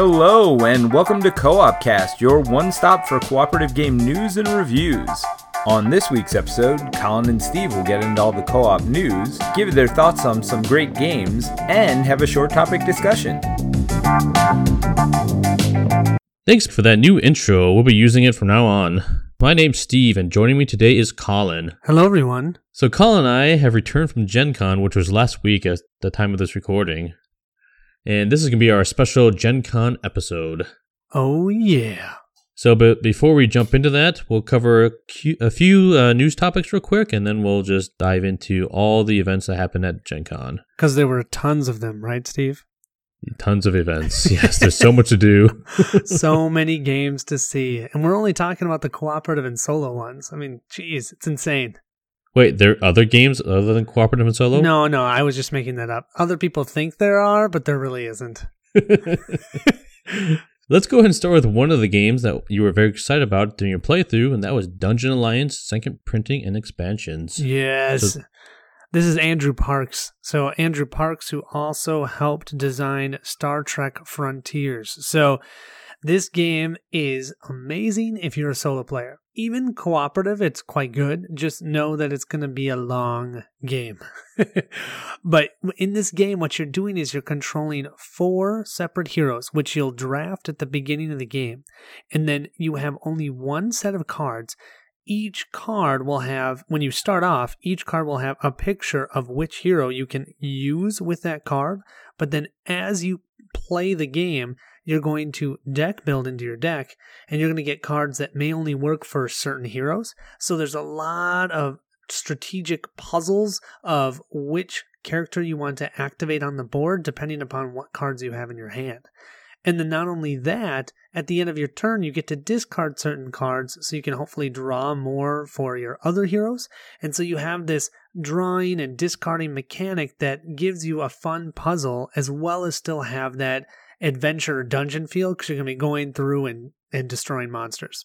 Hello, and welcome to Co op Cast, your one stop for cooperative game news and reviews. On this week's episode, Colin and Steve will get into all the co op news, give their thoughts on some great games, and have a short topic discussion. Thanks for that new intro. We'll be using it from now on. My name's Steve, and joining me today is Colin. Hello, everyone. So, Colin and I have returned from Gen Con, which was last week at the time of this recording. And this is going to be our special Gen Con episode. Oh, yeah. So, but before we jump into that, we'll cover a, few uh, news topics real quick, and then we'll just dive into all the events that happened at Gen Con. Because there were tons of them, right, Steve? Tons of events. Yes, there's so much to do. so many games to see. And we're only talking about the cooperative and solo ones. I mean, geez, it's insane. Wait, there are other games other than cooperative and solo? No, no, I was just making that up. Other people think there are, but there really isn't. Let's go ahead and start with one of the games that you were very excited about during your playthrough, and that was Dungeon Alliance Second Printing and Expansions. Yes. So- this is Andrew Parks. So, Andrew Parks, who also helped design Star Trek Frontiers. So, this game is amazing if you're a solo player. Even cooperative, it's quite good. Just know that it's going to be a long game. but in this game, what you're doing is you're controlling four separate heroes, which you'll draft at the beginning of the game. And then you have only one set of cards each card will have, when you start off, each card will have a picture of which hero you can use with that card. But then as you play the game, you're going to deck build into your deck and you're going to get cards that may only work for certain heroes. So there's a lot of strategic puzzles of which character you want to activate on the board depending upon what cards you have in your hand. And then not only that, at the end of your turn, you get to discard certain cards so you can hopefully draw more for your other heroes. And so you have this drawing and discarding mechanic that gives you a fun puzzle as well as still have that adventure dungeon feel because you're going to be going through and, and destroying monsters.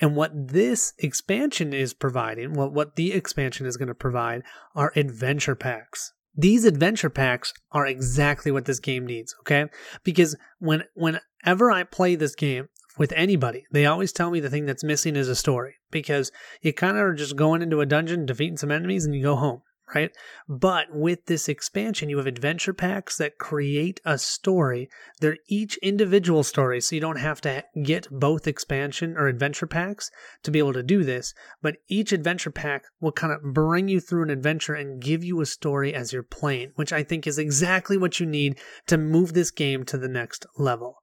And what this expansion is providing, what, what the expansion is going to provide, are adventure packs these adventure packs are exactly what this game needs okay? Because when whenever i play this game with anybody they always tell me the thing that's missing is a story because you kind of are just going into a dungeon defeating some enemies and you go home right? But with this expansion you have adventure packs that create a story. They're each individual stories so you don't have to get both expansion or adventure packs to be able to do this. But each adventure pack will kind of bring you through an adventure and give you a story as you're playing which i think is exactly what you need to move this game to the next level.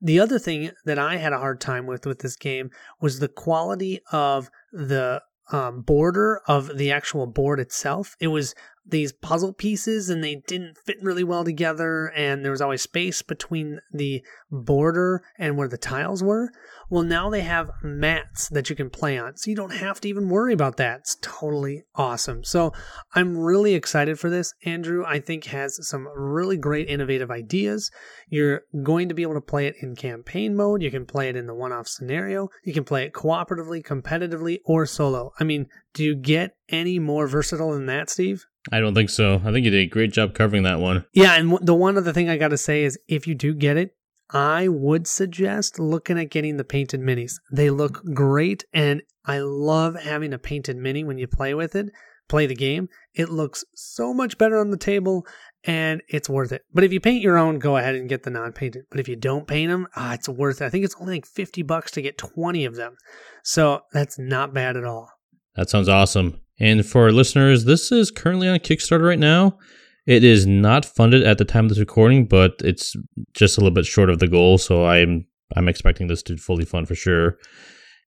The other thing that i had a hard time with with this game was the quality of the um, border of the actual board itself. It was these puzzle pieces and they didn't fit really well together, and there was always space between the border and where the tiles were. Well, now they have mats that you can play on, so you don't have to even worry about that. It's totally awesome. So I'm really excited for this. Andrew, I think, has some really great innovative ideas. You're going to be able to play it in campaign mode, you can play it in the one off scenario, you can play it cooperatively, competitively, or solo. I mean, do you get any more versatile than that, Steve? I don't think so. I think you did a great job covering that one. Yeah, and the one other thing I got to say is if you do get it, I would suggest looking at getting the painted minis. They look great, and I love having a painted mini when you play with it, play the game. It looks so much better on the table, and it's worth it. But if you paint your own, go ahead and get the non-painted. But if you don't paint them, ah, it's worth it. I think it's only like 50 bucks to get 20 of them. So that's not bad at all. That sounds awesome. And for our listeners, this is currently on Kickstarter right now. It is not funded at the time of this recording, but it's just a little bit short of the goal, so I'm I'm expecting this to fully fund for sure.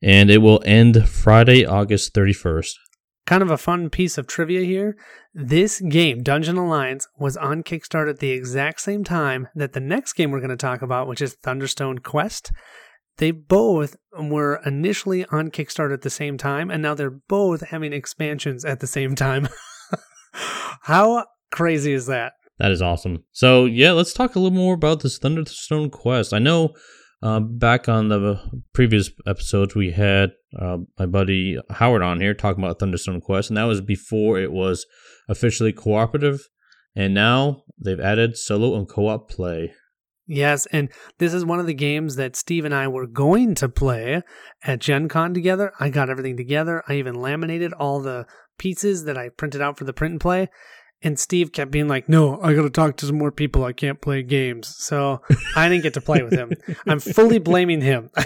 And it will end Friday, August 31st. Kind of a fun piece of trivia here. This game, Dungeon Alliance, was on Kickstarter at the exact same time that the next game we're going to talk about, which is Thunderstone Quest. They both were initially on Kickstarter at the same time, and now they're both having expansions at the same time. How crazy is that? That is awesome. So, yeah, let's talk a little more about this Thunderstone Quest. I know uh, back on the previous episodes, we had uh, my buddy Howard on here talking about Thunderstone Quest, and that was before it was officially cooperative. And now they've added solo and co op play. Yes, and this is one of the games that Steve and I were going to play at Gen Con together. I got everything together. I even laminated all the pieces that I printed out for the print and play. And Steve kept being like, No, I got to talk to some more people. I can't play games. So I didn't get to play with him. I'm fully blaming him.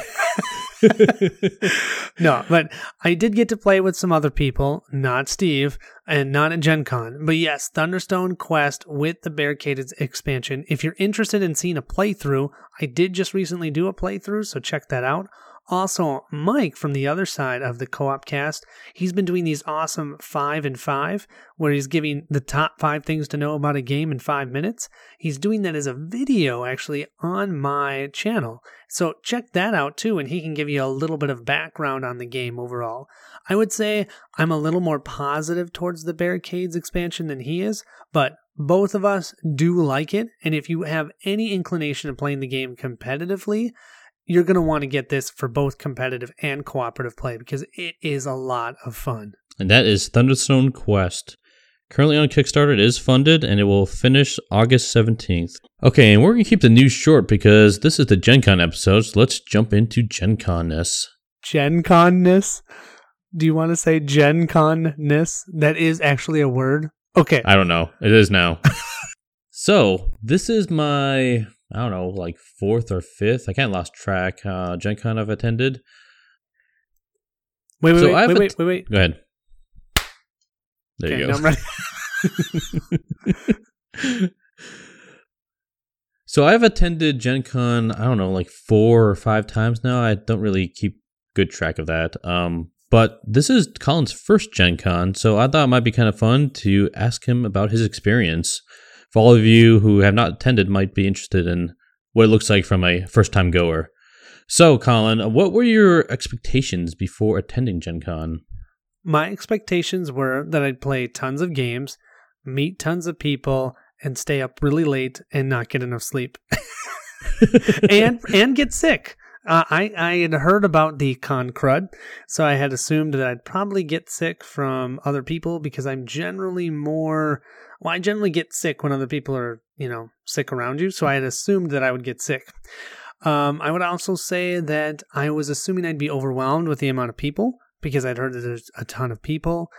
no, but I did get to play with some other people, not Steve, and not at Gen Con. But yes, Thunderstone Quest with the Barricades expansion. If you're interested in seeing a playthrough, I did just recently do a playthrough, so check that out. Also, Mike from the other side of the co op cast, he's been doing these awesome five and five where he's giving the top five things to know about a game in five minutes. He's doing that as a video actually on my channel. So check that out too, and he can give you a little bit of background on the game overall. I would say I'm a little more positive towards the Barricades expansion than he is, but both of us do like it. And if you have any inclination of playing the game competitively, you're going to want to get this for both competitive and cooperative play because it is a lot of fun. And that is Thunderstone Quest. Currently on Kickstarter, it is funded and it will finish August 17th. Okay, and we're going to keep the news short because this is the Gen Con episode, so let's jump into Gen Con-ness. Gen Con-ness? Do you want to say Gen Con-ness? That is actually a word? Okay. I don't know. It is now. so, this is my I don't know, like fourth or fifth. I can't lost track. Uh, Gen Con I've attended. Wait, wait, so wait, wait, wait, wait, wait. Go ahead. There okay, you go. I'm ready. so I've attended Gen Con, I don't know, like four or five times now. I don't really keep good track of that. Um, but this is Colin's first Gen Con, so I thought it might be kind of fun to ask him about his experience for all of you who have not attended might be interested in what it looks like from a first time goer. So, Colin, what were your expectations before attending Gen Con? My expectations were that I'd play tons of games, meet tons of people, and stay up really late and not get enough sleep. and and get sick. Uh, I I had heard about the con crud, so I had assumed that I'd probably get sick from other people because I'm generally more well, I generally get sick when other people are, you know, sick around you. So I had assumed that I would get sick. Um, I would also say that I was assuming I'd be overwhelmed with the amount of people because I'd heard that there's a ton of people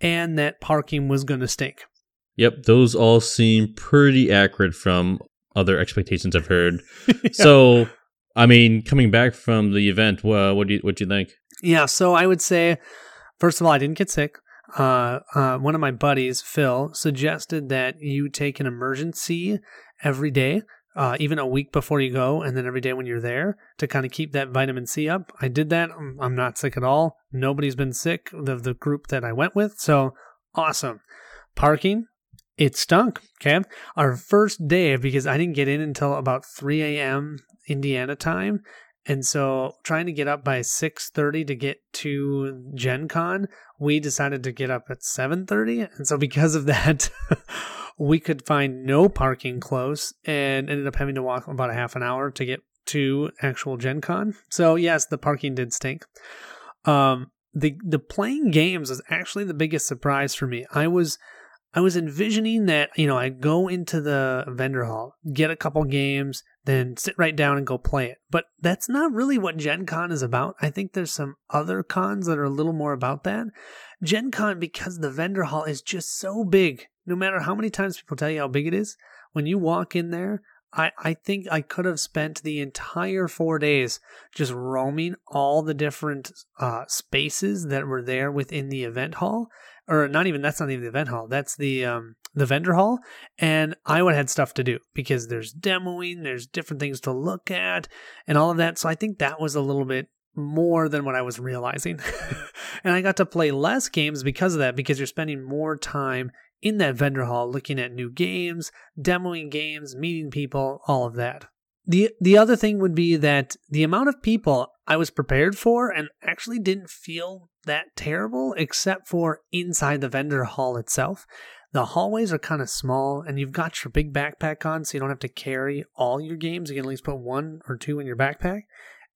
and that parking was going to stink. Yep, those all seem pretty accurate from other expectations I've heard. yeah. So, I mean, coming back from the event, what do you what do you think? Yeah, so I would say, first of all, I didn't get sick uh, uh, one of my buddies, Phil, suggested that you take an Emergen-C every day, uh, even a week before you go, and then every day when you're there to kind of keep that vitamin C up. I did that. I'm not sick at all. Nobody's been sick of the group that I went with. So awesome. Parking, it stunk. Okay. Our first day, because I didn't get in until about 3 a.m. Indiana time. And so trying to get up by 6:30 to get to Gen Con, we decided to get up at 7:30. And so because of that, we could find no parking close and ended up having to walk about a half an hour to get to actual Gen Con. So yes, the parking did stink. Um the the playing games was actually the biggest surprise for me. I was I was envisioning that, you know, I'd go into the vendor hall, get a couple games, then sit right down and go play it. But that's not really what Gen Con is about. I think there's some other cons that are a little more about that. Gen Con, because the vendor hall is just so big, no matter how many times people tell you how big it is, when you walk in there, I, I think I could have spent the entire four days just roaming all the different uh, spaces that were there within the event hall or not even that's not even the event hall. That's the um the vendor hall. And I would have had stuff to do because there's demoing, there's different things to look at, and all of that. So I think that was a little bit more than what I was realizing. and I got to play less games because of that, because you're spending more time in that vendor hall looking at new games, demoing games, meeting people, all of that. The the other thing would be that the amount of people I was prepared for and actually didn't feel that terrible except for inside the vendor hall itself. The hallways are kind of small and you've got your big backpack on so you don't have to carry all your games. You can at least put one or two in your backpack.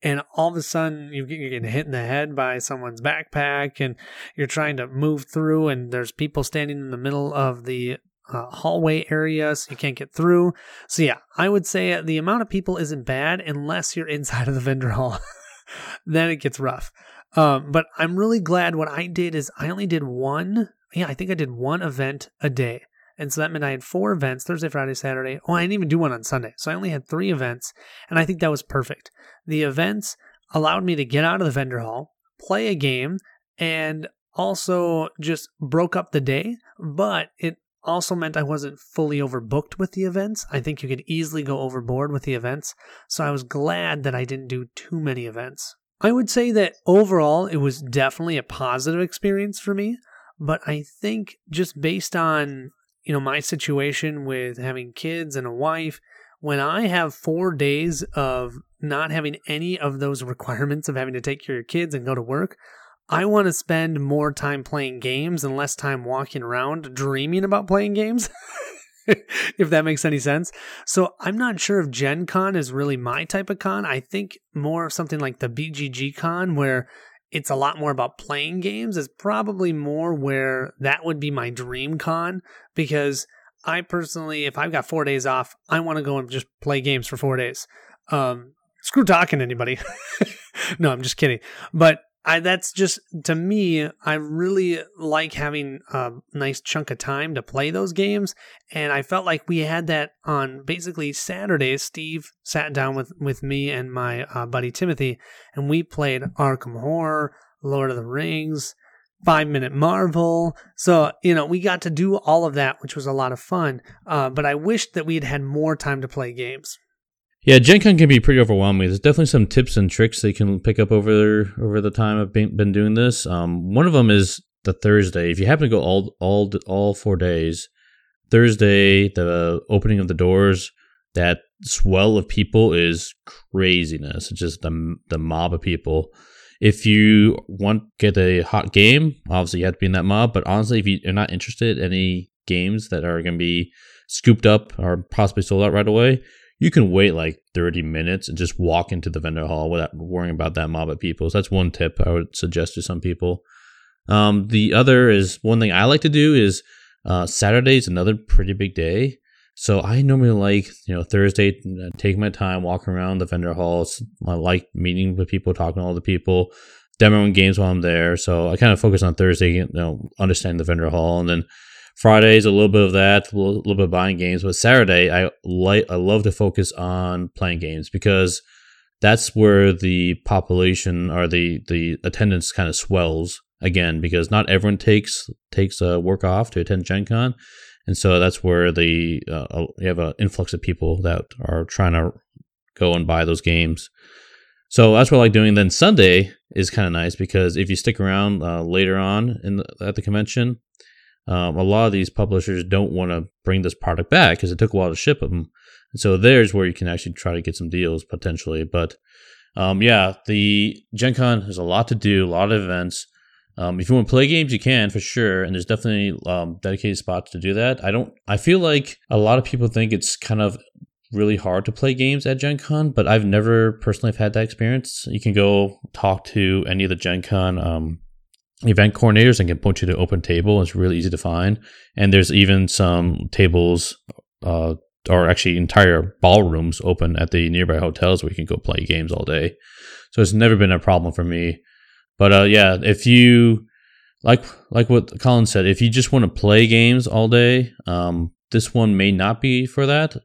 And all of a sudden you're getting hit in the head by someone's backpack and you're trying to move through and there's people standing in the middle of the uh, hallway area, so you can't get through. So yeah, I would say the amount of people isn't bad unless you're inside of the vendor hall. then it gets rough. Um, but I'm really glad what I did is I only did one. Yeah, I think I did one event a day. And so that meant I had four events Thursday, Friday, Saturday. Oh, I didn't even do one on Sunday. So I only had three events. And I think that was perfect. The events allowed me to get out of the vendor hall, play a game, and also just broke up the day. But it also meant I wasn't fully overbooked with the events. I think you could easily go overboard with the events. So I was glad that I didn't do too many events. I would say that overall, it was definitely a positive experience for me. But I think just based on, you know, my situation with having kids and a wife, when I have four days of not having any of those requirements of having to take care of your kids and go to work, I want to spend more time playing games and less time walking around dreaming about playing games. if that makes any sense. So I'm not sure if Gen Con is really my type of con. I think more of something like the BGG Con where it's a lot more about playing games is probably more where that would be my dream con because I personally, if I've got four days off, I want to go and just play games for four days. Um, screw talking to anybody. no, I'm just kidding. But I that's just to me, I really like having a nice chunk of time to play those games, and I felt like we had that on basically Saturdays. Steve sat down with with me and my uh, buddy Timothy, and we played Arkham Horror, Lord of the Rings, Five Minute Marvel. So you know, we got to do all of that, which was a lot of fun. Uh, but I wished that we had had more time to play games. Yeah, Gen Con can be pretty overwhelming. There's definitely some tips and tricks they can pick up over over the time I've been, been doing this. Um, one of them is the Thursday. If you happen to go all all all four days, Thursday the opening of the doors, that swell of people is craziness. It's just the the mob of people. If you want get a hot game, obviously you have to be in that mob. But honestly, if you're not interested in any games that are going to be scooped up or possibly sold out right away, you can wait like 30 minutes and just walk into the vendor hall without worrying about that mob of people. So that's one tip I would suggest to some people. Um, the other is one thing I like to do is uh, Saturday is another pretty big day. So I normally like, you know, Thursday, uh, take my time, walking around the vendor halls. I like meeting with people, talking to all the people, demoing games while I'm there. So I kind of focus on Thursday, you know, understand the vendor hall. And then Fridays a little bit of that, a little, little bit of buying games, but Saturday I like I love to focus on playing games because that's where the population or the the attendance kind of swells again because not everyone takes takes a work off to attend Gen Con. And so that's where the uh, uh you have an influx of people that are trying to go and buy those games. So that's what I like doing. Then Sunday is kind of nice because if you stick around uh, later on in the, at the convention, um, a lot of these publishers don't want to bring this product back because it took a while to ship them. And so there's where you can actually try to get some deals potentially. But um, yeah, the Gen Con has a lot to do, a lot of events. Um, if you want to play games, you can for sure, and there's definitely um, dedicated spots to do that. I don't. I feel like a lot of people think it's kind of really hard to play games at Gen Con, but I've never personally have had that experience. You can go talk to any of the Gen Con um, event coordinators and can point you to open table. It's really easy to find. And there's even some tables, uh, or actually entire ballrooms open at the nearby hotels where you can go play games all day. So it's never been a problem for me. But uh, yeah, if you like like what Colin said, if you just want to play games all day, um, this one may not be for that.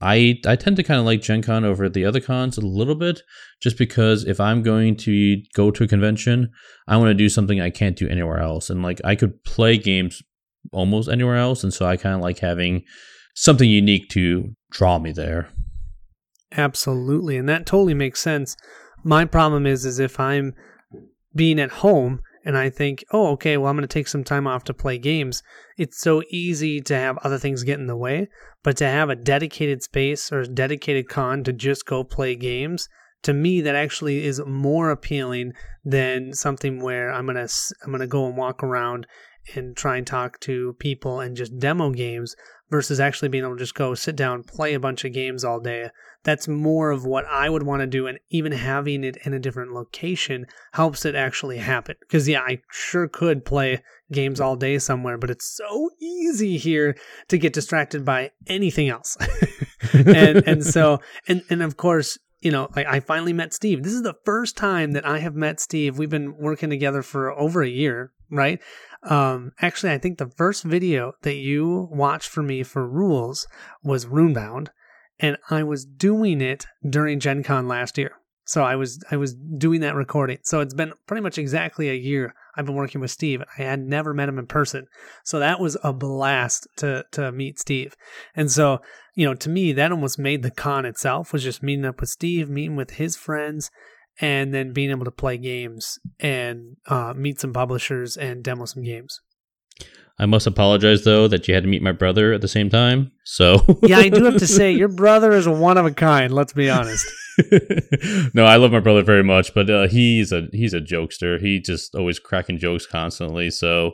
I I tend to kind of like Gen Con over the other cons a little bit, just because if I'm going to go to a convention, I want to do something I can't do anywhere else, and like I could play games almost anywhere else, and so I kind of like having something unique to draw me there. Absolutely, and that totally makes sense. My problem is, is if I'm being at home and I think, oh, okay, well, I'm going to take some time off to play games. It's so easy to have other things get in the way, but to have a dedicated space or a dedicated con to just go play games, to me, that actually is more appealing than something where I'm gonna I'm gonna go and walk around and try and talk to people and just demo games versus actually being able to just go sit down, play a bunch of games all day. That's more of what I would want to do. And even having it in a different location helps it actually happen. Because, yeah, I sure could play games all day somewhere, but it's so easy here to get distracted by anything else. and, and so, and, and of course, you know, like I finally met Steve. This is the first time that I have met Steve. We've been working together for over a year, right? Um, actually, I think the first video that you watched for me for rules was Runebound, and I was doing it during Gen Con last year. So I was I was doing that recording. So it's been pretty much exactly a year I've been working with Steve. I had never met him in person. So that was a blast to to meet Steve. And so, you know, to me that almost made the con itself was just meeting up with Steve, meeting with his friends and then being able to play games and uh, meet some publishers and demo some games. I must apologize though that you had to meet my brother at the same time. So yeah, I do have to say your brother is one of a kind. Let's be honest. no, I love my brother very much, but uh, he's a he's a jokester. He just always cracking jokes constantly. So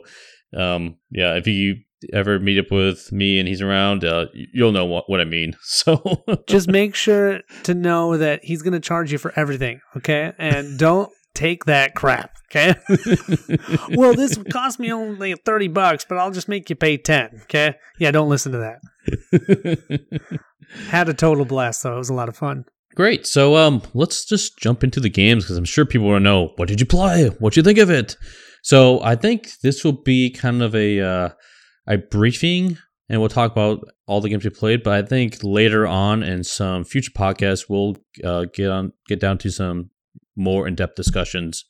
um, yeah, if you ever meet up with me and he's around, uh, you'll know what, what I mean. So just make sure to know that he's going to charge you for everything. Okay. And don't take that crap. Okay. well, this cost me only 30 bucks, but I'll just make you pay 10. Okay. Yeah. Don't listen to that. Had a total blast though. It was a lot of fun. Great. So um, let's just jump into the games because I'm sure people want to know what did you play? What you think of it? So I think this will be kind of a uh, a briefing, and we'll talk about all the games we played. But I think later on in some future podcasts, we'll uh, get on get down to some more in depth discussions.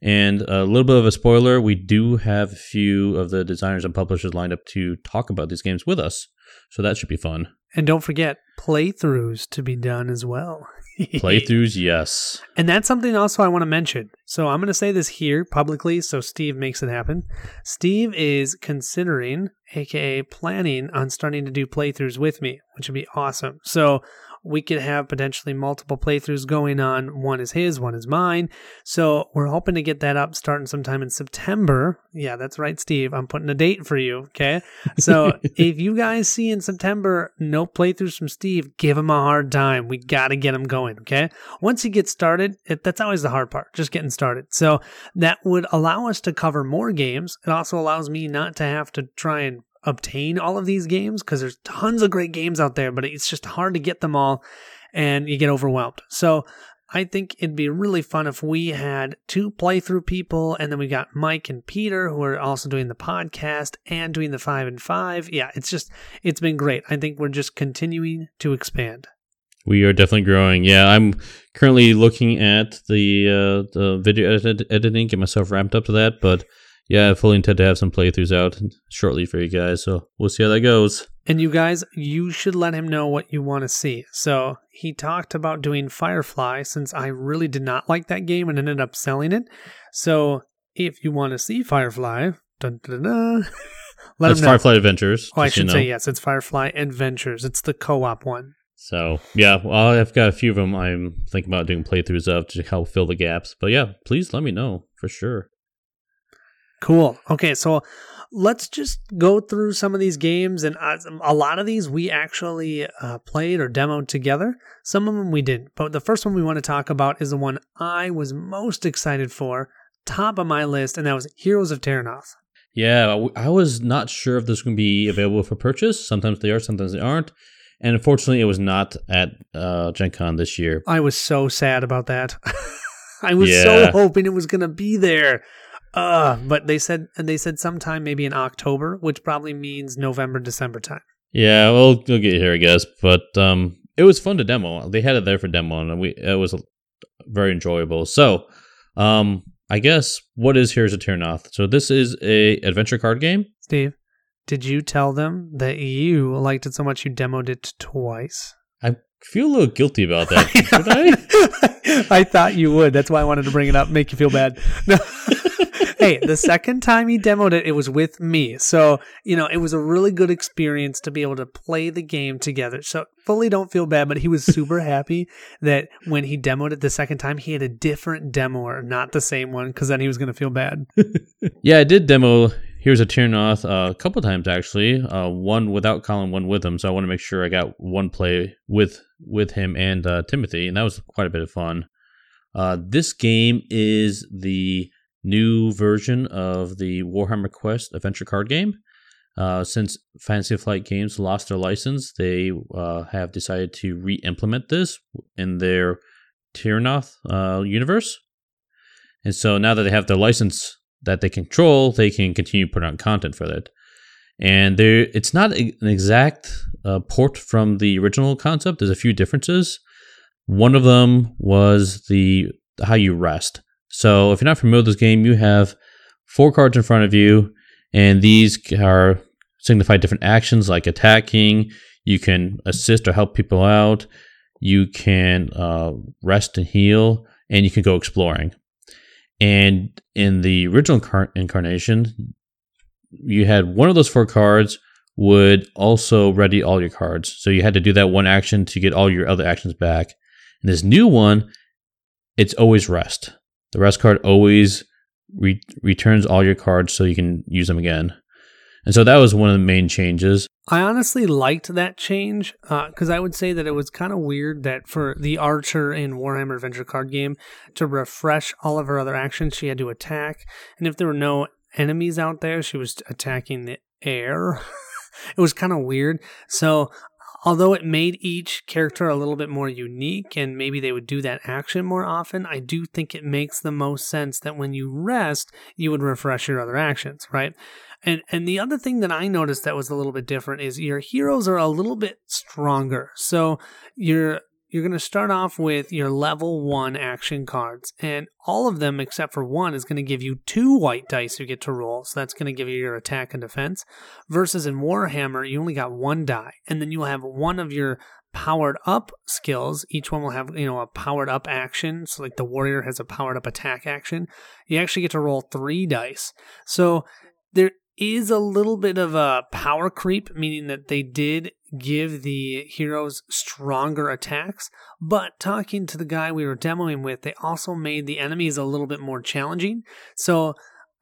And a little bit of a spoiler: we do have a few of the designers and publishers lined up to talk about these games with us, so that should be fun. And don't forget playthroughs to be done as well. Playthroughs, yes. And that's something also I want to mention. So I'm going to say this here publicly so Steve makes it happen. Steve is considering, aka planning, on starting to do playthroughs with me, which would be awesome. So we could have potentially multiple playthroughs going on. One is his, one is mine. So we're hoping to get that up starting sometime in September. Yeah, that's right, Steve. I'm putting a date for you. Okay. So if you guys see in September no playthroughs from Steve, give him a hard time. We got to get him going. Okay. Once he gets started, it, that's always the hard part, just getting started. So that would allow us to cover more games. It also allows me not to have to try and obtain all of these games because there's tons of great games out there, but it's just hard to get them all and you get overwhelmed. So I think it'd be really fun if we had two playthrough people and then we got Mike and Peter who are also doing the podcast and doing the five and five. Yeah, it's just, it's been great. I think we're just continuing to expand. We are definitely growing. Yeah, I'm currently looking at the uh, the video edit- editing, get myself ramped up to that, but yeah, I fully intend to have some playthroughs out shortly for you guys. So we'll see how that goes. And you guys, you should let him know what you want to see. So he talked about doing Firefly since I really did not like that game and ended up selling it. So if you want to see Firefly, dun, dun, dun, let That's him know. Firefly Adventures. Oh, I should you know. say yes. It's Firefly Adventures. It's the co-op one. So yeah, well, I've got a few of them. I'm thinking about doing playthroughs of to help fill the gaps. But yeah, please let me know for sure. Cool. Okay, so let's just go through some of these games, and uh, a lot of these we actually uh, played or demoed together. Some of them we didn't, but the first one we want to talk about is the one I was most excited for, top of my list, and that was Heroes of Terrinoth. Yeah, I was not sure if this was going to be available for purchase. Sometimes they are, sometimes they aren't. And unfortunately, it was not at uh, Gen Con this year. I was so sad about that. I was yeah. so hoping it was going to be there. Uh, but they said and they said sometime maybe in October, which probably means November, December time. Yeah, we'll we'll get here, I guess. But um, it was fun to demo. They had it there for demo, and we it was very enjoyable. So, um, I guess what is Heroes of Terrinoth? So this is a adventure card game. Steve, did you tell them that you liked it so much you demoed it twice? Feel a little guilty about that. I? I thought you would. That's why I wanted to bring it up, make you feel bad. No hey, the second time he demoed it, it was with me. So, you know, it was a really good experience to be able to play the game together. So, fully don't feel bad, but he was super happy that when he demoed it the second time, he had a different demoer, not the same one, because then he was going to feel bad. yeah, I did demo Heroes of Terrinoth uh, a couple times actually. Uh, one without Colin, one with him. So I want to make sure I got one play with with him and uh, Timothy, and that was quite a bit of fun. Uh, this game is the new version of the Warhammer Quest adventure card game. Uh, since Fantasy Flight Games lost their license, they uh, have decided to re-implement this in their Terrinoth uh, universe. And so now that they have their license that they control, they can continue putting out content for it. And there, it's not an exact uh, port from the original concept. There's a few differences. One of them was the how you rest. So if you're not familiar with this game, you have four cards in front of you, and these are signify different actions like attacking. You can assist or help people out. You can uh, rest and heal, and you can go exploring. And in the original car- incarnation, you had one of those four cards would also ready all your cards. So you had to do that one action to get all your other actions back. And this new one, it's always rest. The rest card always re- returns all your cards so you can use them again. And so that was one of the main changes. I honestly liked that change because uh, I would say that it was kind of weird that for the Archer in Warhammer Adventure card game to refresh all of her other actions, she had to attack. And if there were no enemies out there, she was attacking the air. it was kind of weird. So although it made each character a little bit more unique and maybe they would do that action more often, I do think it makes the most sense that when you rest, you would refresh your other actions, right? And and the other thing that I noticed that was a little bit different is your heroes are a little bit stronger. So you're you're going to start off with your level 1 action cards and all of them except for one is going to give you two white dice you get to roll. So that's going to give you your attack and defense versus in Warhammer you only got one die and then you'll have one of your powered up skills. Each one will have, you know, a powered up action. So like the warrior has a powered up attack action. You actually get to roll 3 dice. So there is a little bit of a power creep, meaning that they did give the heroes stronger attacks. But talking to the guy we were demoing with, they also made the enemies a little bit more challenging. So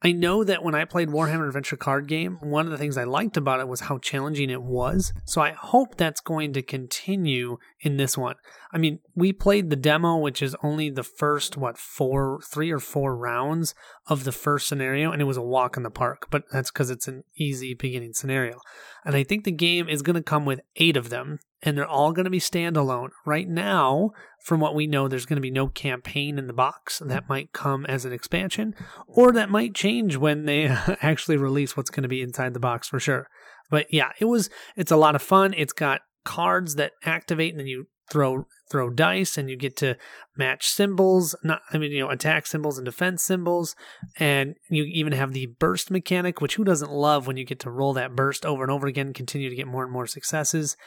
I know that when I played Warhammer Adventure card game, one of the things I liked about it was how challenging it was. So I hope that's going to continue in this one. I mean, we played the demo, which is only the first, what, four, three or four rounds of the first scenario, and it was a walk in the park, but that's because it's an easy beginning scenario. And I think the game is going to come with eight of them, and they're all going to be standalone. Right now, from what we know, there's going to be no campaign in the box. That might come as an expansion, or that might change when they actually release what's going to be inside the box for sure. But yeah, it was, it's a lot of fun. It's got cards that activate and then you throw throw dice and you get to match symbols not i mean you know attack symbols and defense symbols. And you even have the burst mechanic which who doesn't love when you get to roll that burst over and over again continue to get more and more successes?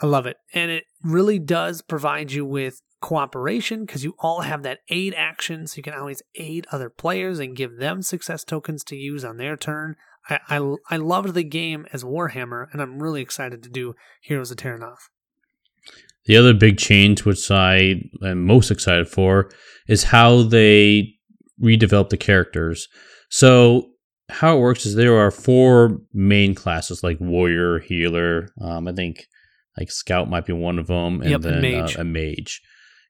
I love it. And it really does provide you with cooperation because you all have that aid action so you can always aid other players and give them success tokens to use on their turn. I, I, I loved the game as Warhammer, and I'm really excited to do Heroes of Terrinoth. The other big change, which I am most excited for, is how they redevelop the characters. So, how it works is there are four main classes like warrior, healer. Um, I think like scout might be one of them, and yep, then mage. Uh, a mage.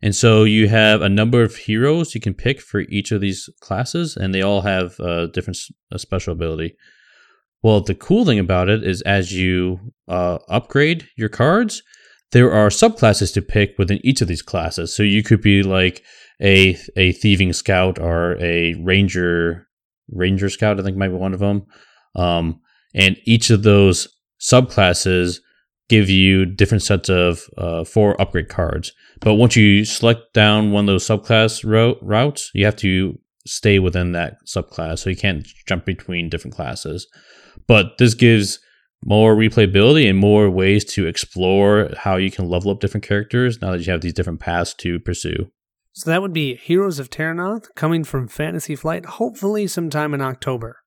And so you have a number of heroes you can pick for each of these classes, and they all have a different a special ability. Well, the cool thing about it is as you uh, upgrade your cards, there are subclasses to pick within each of these classes. So you could be like a a thieving scout or a ranger ranger scout. I think might be one of them. Um, and each of those subclasses give you different sets of uh, four upgrade cards. But once you select down one of those subclass ro- routes, you have to stay within that subclass. So you can't jump between different classes. But this gives more replayability and more ways to explore how you can level up different characters now that you have these different paths to pursue. So that would be Heroes of Terrinoth coming from Fantasy Flight, hopefully sometime in October.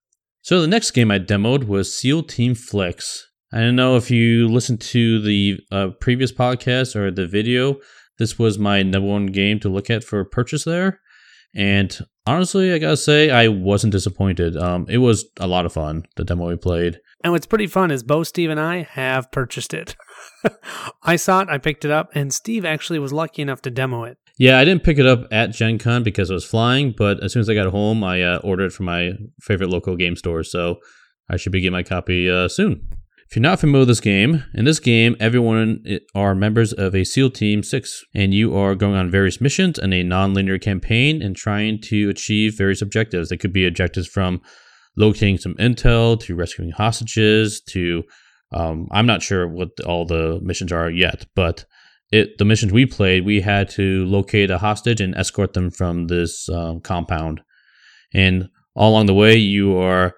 So the next game I demoed was SEAL Team Flix. I don't know if you listened to the uh, previous podcast or the video. This was my number one game to look at for purchase there. And honestly, I gotta say, I wasn't disappointed. Um, it was a lot of fun, the demo we played. And what's pretty fun is both Steve, and I have purchased it. I saw it, I picked it up, and Steve actually was lucky enough to demo it. Yeah, I didn't pick it up at Gen Con because I was flying, but as soon as I got home, I uh, ordered it from my favorite local game store, so I should be getting my copy uh, soon. If you're not familiar with this game, in this game, everyone are members of a SEAL Team 6, and you are going on various missions in a non linear campaign and trying to achieve various objectives. They could be objectives from locating some intel to rescuing hostages to um, I'm not sure what all the missions are yet, but it the missions we played, we had to locate a hostage and escort them from this um, compound. And all along the way, you are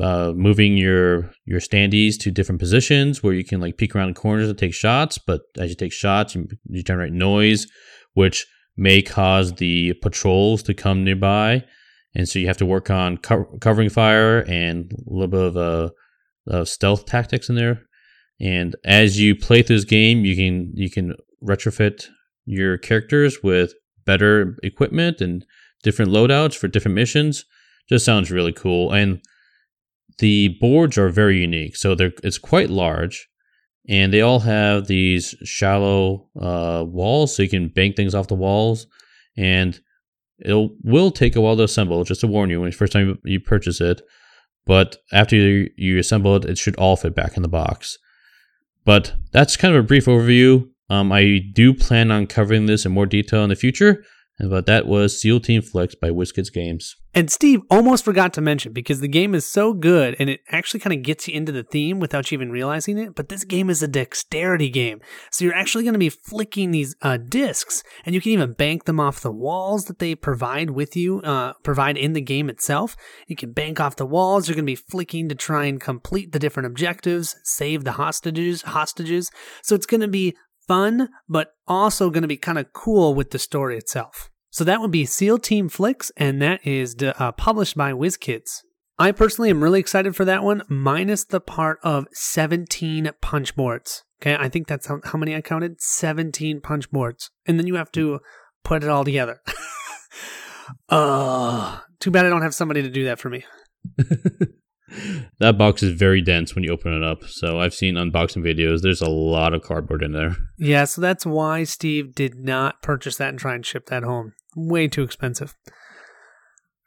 uh, moving your your standees to different positions where you can like peek around corners and take shots. But as you take shots, you, you generate noise, which may cause the patrols to come nearby, and so you have to work on co- covering fire and a little bit of uh, stealth tactics in there. And as you play through this game, you can you can retrofit your characters with better equipment and different loadouts for different missions. Just sounds really cool. And the boards are very unique. So they're it's quite large, and they all have these shallow uh, walls, so you can bank things off the walls. And it will take a while to assemble. Just to warn you, when the first time you purchase it, but after you, you assemble it, it should all fit back in the box. But that's kind of a brief overview. Um, I do plan on covering this in more detail in the future, but that was SEAL Team Flix by WizKids Games. And Steve almost forgot to mention because the game is so good and it actually kind of gets you into the theme without you even realizing it. But this game is a dexterity game. So you're actually going to be flicking these uh, discs and you can even bank them off the walls that they provide with you, uh, provide in the game itself. You can bank off the walls. You're going to be flicking to try and complete the different objectives, save the hostages, hostages. So it's going to be fun, but also going to be kind of cool with the story itself. So that would be SEAL Team Flix, and that is uh, published by WizKids. I personally am really excited for that one, minus the part of 17 punch boards. Okay, I think that's how, how many I counted 17 punch boards. And then you have to put it all together. uh, too bad I don't have somebody to do that for me. that box is very dense when you open it up. So I've seen unboxing videos. There's a lot of cardboard in there. Yeah, so that's why Steve did not purchase that and try and ship that home. Way too expensive.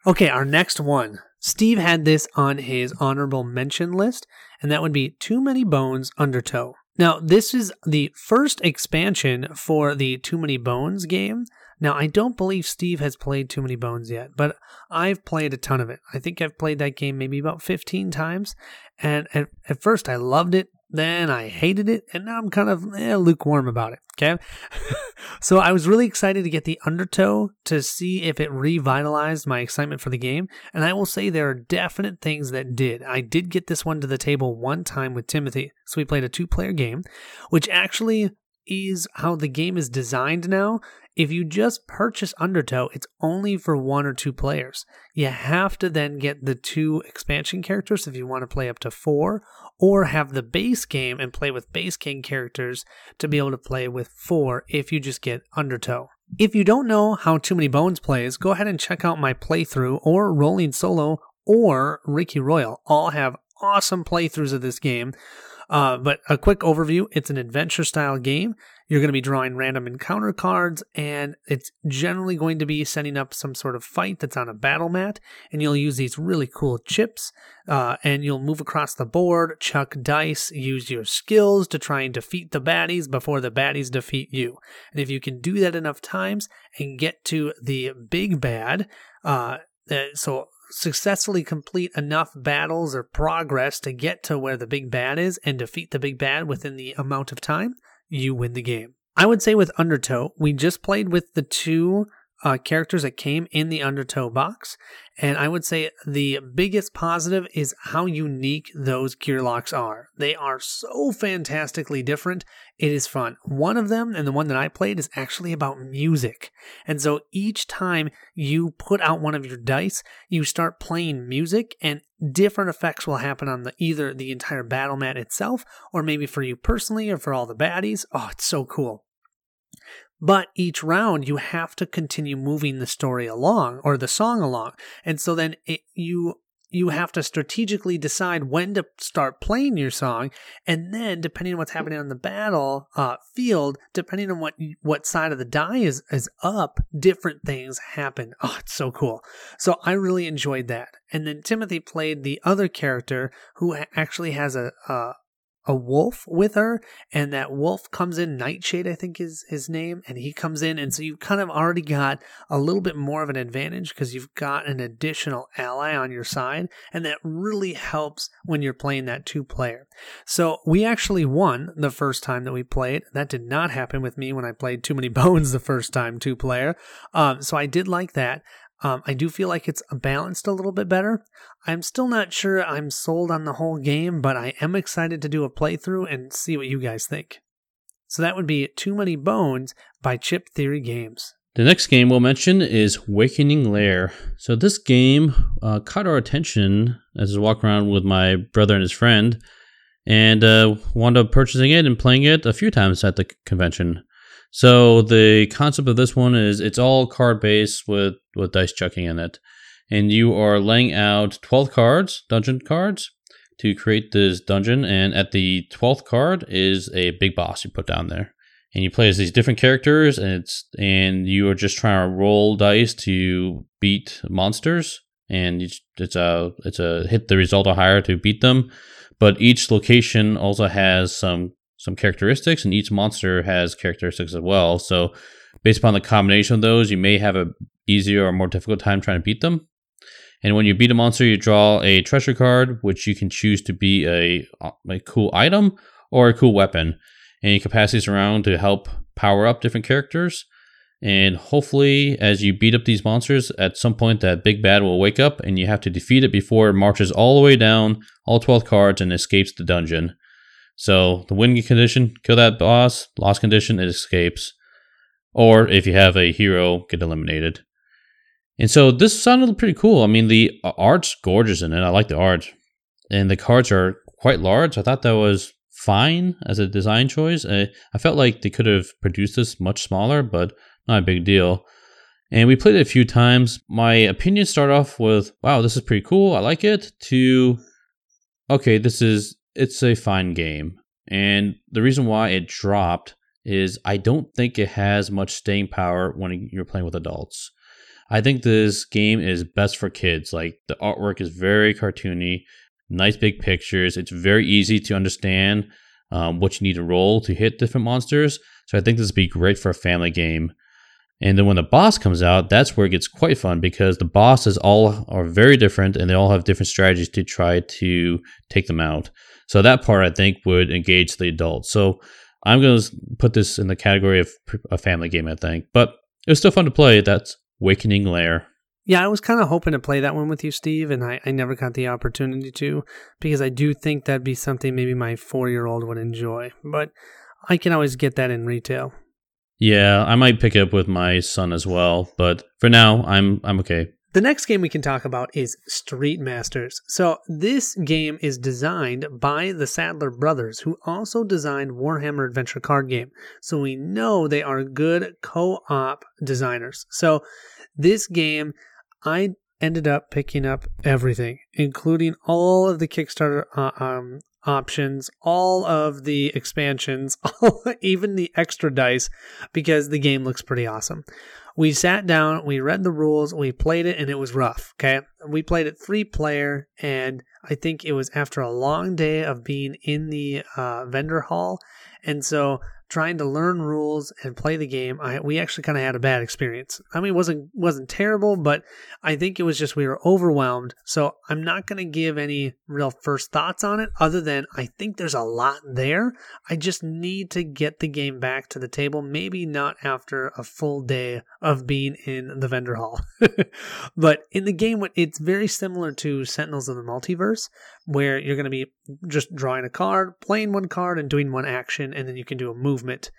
Okay, our next one. Steve had this on his honorable mention list, and that would be Too Many Bones Undertow. Now, this is the first expansion for the Too Many Bones game now, I don't believe Steve has played Too Many Bones yet, but I've played a ton of it. I think I've played that game maybe about 15 times. And at, at first, I loved it. Then I hated it. And now I'm kind of eh, lukewarm about it. Okay. so I was really excited to get the Undertow to see if it revitalized my excitement for the game. And I will say there are definite things that did. I did get this one to the table one time with Timothy. So we played a two player game, which actually is how the game is designed now. If you just purchase Undertow, it's only for one or two players. You have to then get the two expansion characters if you want to play up to four, or have the base game and play with base game characters to be able to play with four if you just get Undertow. If you don't know how Too Many Bones plays, go ahead and check out my playthrough or Rolling Solo or Ricky Royal. All have awesome playthroughs of this game. Uh, but a quick overview it's an adventure style game. You're going to be drawing random encounter cards, and it's generally going to be setting up some sort of fight that's on a battle mat. And you'll use these really cool chips, uh, and you'll move across the board, chuck dice, use your skills to try and defeat the baddies before the baddies defeat you. And if you can do that enough times and get to the big bad, uh, so successfully complete enough battles or progress to get to where the big bad is and defeat the big bad within the amount of time, you win the game. I would say with Undertow, we just played with the two uh, characters that came in the Undertow box. And I would say the biggest positive is how unique those gearlocs are. They are so fantastically different. It is fun. One of them, and the one that I played, is actually about music. And so each time you put out one of your dice, you start playing music, and different effects will happen on the either the entire battle mat itself, or maybe for you personally, or for all the baddies. Oh, it's so cool. But each round, you have to continue moving the story along or the song along. And so then it, you you have to strategically decide when to start playing your song. And then depending on what's happening on the battle uh, field depending on what what side of the die is is up different things happen. Oh it's so cool. So i really enjoyed that. And then timothy played the other character who actually has a, a a wolf with her, and that wolf comes in. Nightshade, I think is his name, and he comes in, and so you've kind of already got a little bit more of an advantage because you've got an additional ally on your side, and that really helps when you're playing that two player. So we actually won the first time that we played. That did not happen with me when I played Too Many Bones the first time two player. Um, so I did like that. Um, I do feel like it's balanced a little bit better. I'm still not sure I'm sold on the whole game, but I am excited to do a playthrough and see what you guys think. So that would be Too Many Bones by Chip Theory Games. The next game we'll mention is Wakening Lair. So this game uh, caught our attention as I walk around with my brother and his friend, and uh, wound up purchasing it and playing it a few times at the convention. So the concept of this one is it's all card based with with dice chucking in it, and you are laying out twelve cards, dungeon cards, to create this dungeon. And at the twelfth card is a big boss you put down there, and you play as these different characters, and it's and you are just trying to roll dice to beat monsters, and it's a it's a hit the result or higher to beat them. But each location also has some some characteristics, and each monster has characteristics as well. So, based upon the combination of those, you may have a easier or more difficult time trying to beat them. And when you beat a monster, you draw a treasure card, which you can choose to be a, a cool item or a cool weapon. And you can pass these around to help power up different characters. And hopefully, as you beat up these monsters, at some point that big bad will wake up and you have to defeat it before it marches all the way down all 12 cards and escapes the dungeon. So the win condition, kill that boss. Loss condition, it escapes. Or if you have a hero, get eliminated. And so this sounded pretty cool. I mean, the uh, art's gorgeous in it. I like the art. And the cards are quite large. I thought that was fine as a design choice. I, I felt like they could have produced this much smaller, but not a big deal. And we played it a few times. My opinion started off with, wow, this is pretty cool. I like it, to, okay, this is it's a fine game. And the reason why it dropped is I don't think it has much staying power when you're playing with adults. I think this game is best for kids. Like the artwork is very cartoony, nice big pictures. It's very easy to understand um, what you need to roll to hit different monsters. So I think this would be great for a family game. And then when the boss comes out, that's where it gets quite fun because the bosses all are very different and they all have different strategies to try to take them out. So that part I think would engage the adults. So I'm going to put this in the category of a family game, I think. But it was still fun to play. That's Wakening Lair. Yeah, I was kind of hoping to play that one with you, Steve, and I, I never got the opportunity to because I do think that'd be something maybe my four year old would enjoy. But I can always get that in retail. Yeah, I might pick up with my son as well, but for now, I'm I'm okay. The next game we can talk about is Street Masters. So, this game is designed by the Sadler brothers, who also designed Warhammer Adventure card game. So, we know they are good co op designers. So, this game, I ended up picking up everything, including all of the Kickstarter uh, um, options, all of the expansions, even the extra dice, because the game looks pretty awesome we sat down, we read the rules, we played it, and it was rough. Okay. We played it three player, and I think it was after a long day of being in the uh, vendor hall. And so trying to learn rules and play the game, I, we actually kind of had a bad experience. I mean, it wasn't wasn't terrible, but I think it was just we were overwhelmed. So I'm not going to give any real first thoughts on it, other than I think there's a lot there. I just need to get the game back to the table. Maybe not after a full day of being in the vendor hall, but in the game, it's very similar to Sentinels of the Multiverse, where you're going to be just drawing a card, playing one card, and doing one action, and then you can do a movement.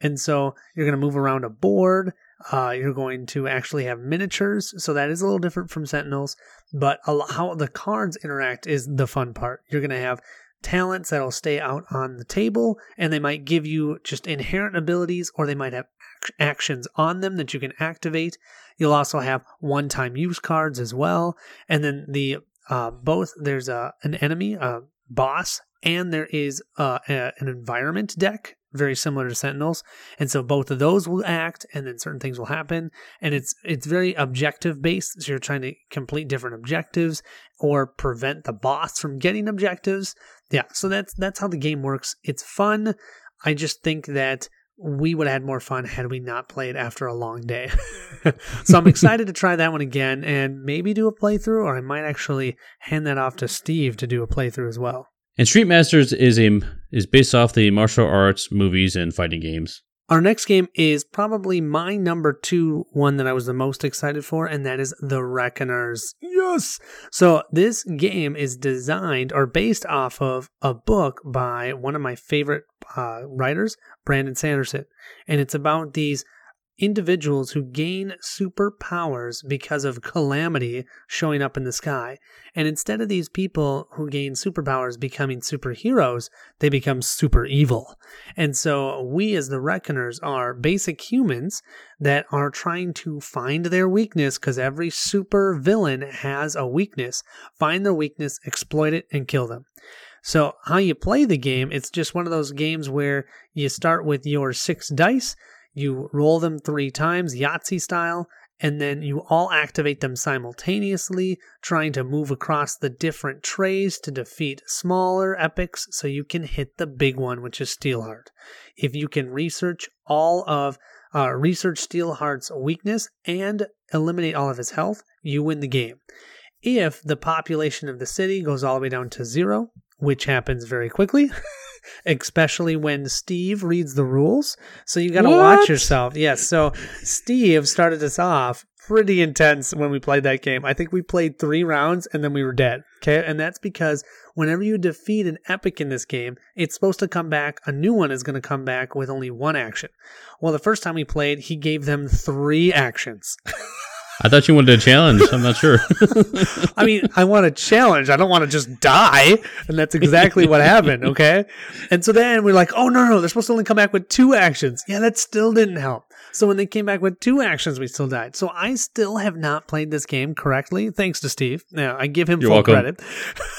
And so you're going to move around a board. Uh, you're going to actually have miniatures, so that is a little different from Sentinels. But how the cards interact is the fun part. You're going to have talents that'll stay out on the table, and they might give you just inherent abilities, or they might have actions on them that you can activate. You'll also have one-time use cards as well, and then the uh, both there's a an enemy, a boss, and there is uh, a, an environment deck very similar to Sentinels, and so both of those will act, and then certain things will happen, and it's it's very objective based. So you're trying to complete different objectives or prevent the boss from getting objectives. Yeah, so that's that's how the game works. It's fun. I just think that we would have had more fun had we not played after a long day. so I'm excited to try that one again and maybe do a playthrough, or I might actually hand that off to Steve to do a playthrough as well. And Street Masters is a is based off the martial arts movies and fighting games. Our next game is probably my number two one that I was the most excited for, and that is The Reckoners. Yes! So, this game is designed or based off of a book by one of my favorite uh, writers, Brandon Sanderson. And it's about these individuals who gain superpowers because of calamity showing up in the sky. And instead of these people who gain superpowers becoming superheroes, they become super evil. And so we, as the Reckoners, are basic humans that are trying to find their weakness because every super villain has a weakness. Find their weakness, exploit it, and kill them. So, how you play the game, it's just one of those games where you start with your six dice you roll them three times, Yahtzee style, and then you all activate them simultaneously, trying to move across the different trays to defeat smaller epics so you can hit the big one, which is Steelheart. If you can research all of uh, research Steelheart's weakness and eliminate all of his health, you win the game. If the population of the city goes all the way down to zero, which happens very quickly, especially when Steve reads the rules. So you got to watch yourself. Yes. So Steve started us off pretty intense when we played that game. I think we played three rounds and then we were dead. Okay. And that's because whenever you defeat an epic in this game, it's supposed to come back. A new one is going to come back with only one action. Well, the first time we played, he gave them three actions. I thought you wanted a challenge. I'm not sure. I mean, I want a challenge. I don't want to just die. And that's exactly what happened. Okay. And so then we're like, oh, no, no, they're supposed to only come back with two actions. Yeah, that still didn't help. So when they came back with two actions, we still died. So I still have not played this game correctly, thanks to Steve. Now, I give him You're full welcome.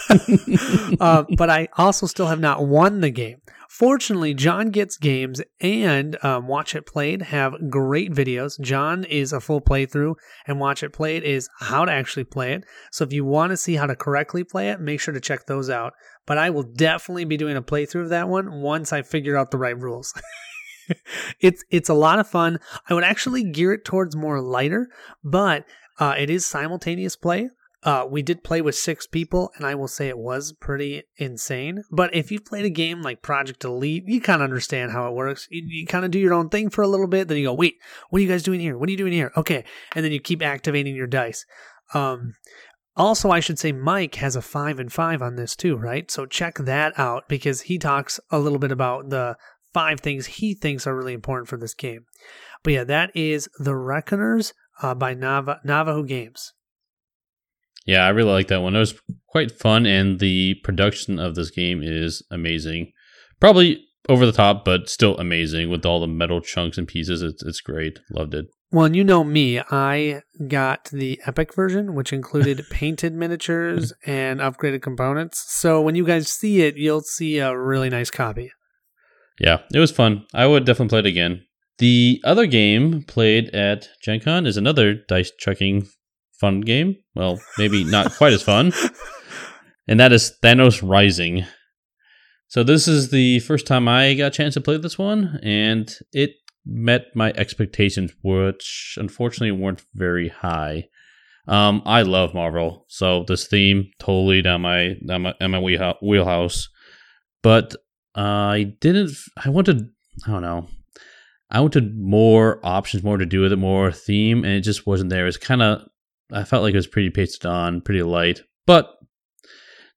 credit. uh, but I also still have not won the game. Fortunately, Jon Gets Games and um, Watch It Played have great videos. John is a full playthrough, and Watch It Played is how to actually play it. So if you want to see how to correctly play it, make sure to check those out. But I will definitely be doing a playthrough of that one once I figure out the right rules. it's it's a lot of fun. I would actually gear it towards more lighter, but uh, it is simultaneous play. Uh, we did play with six people, and I will say it was pretty insane. But if you've played a game like Project Elite, you kind of understand how it works. You, you kind of do your own thing for a little bit, then you go, wait, what are you guys doing here? What are you doing here? Okay. And then you keep activating your dice. Um, also, I should say Mike has a five and five on this too, right? So check that out because he talks a little bit about the five things he thinks are really important for this game. But yeah, that is The Reckoners uh, by Nava- Nauvoo Games. Yeah, I really like that one. It was quite fun, and the production of this game is amazing. Probably over the top, but still amazing with all the metal chunks and pieces. It's it's great. Loved it. Well, and you know me, I got the Epic version, which included painted miniatures and upgraded components. So when you guys see it, you'll see a really nice copy. Yeah, it was fun. I would definitely play it again. The other game played at Gen Con is another dice chucking fun game. Well, maybe not quite as fun. And that is Thanos Rising. So this is the first time I got a chance to play this one, and it met my expectations, which unfortunately weren't very high. Um, I love Marvel, so this theme totally down my down my, my wheelhouse. But I didn't. I wanted. I don't know. I wanted more options, more to do with it, more theme, and it just wasn't there. It's kind of I felt like it was pretty pasted on, pretty light, but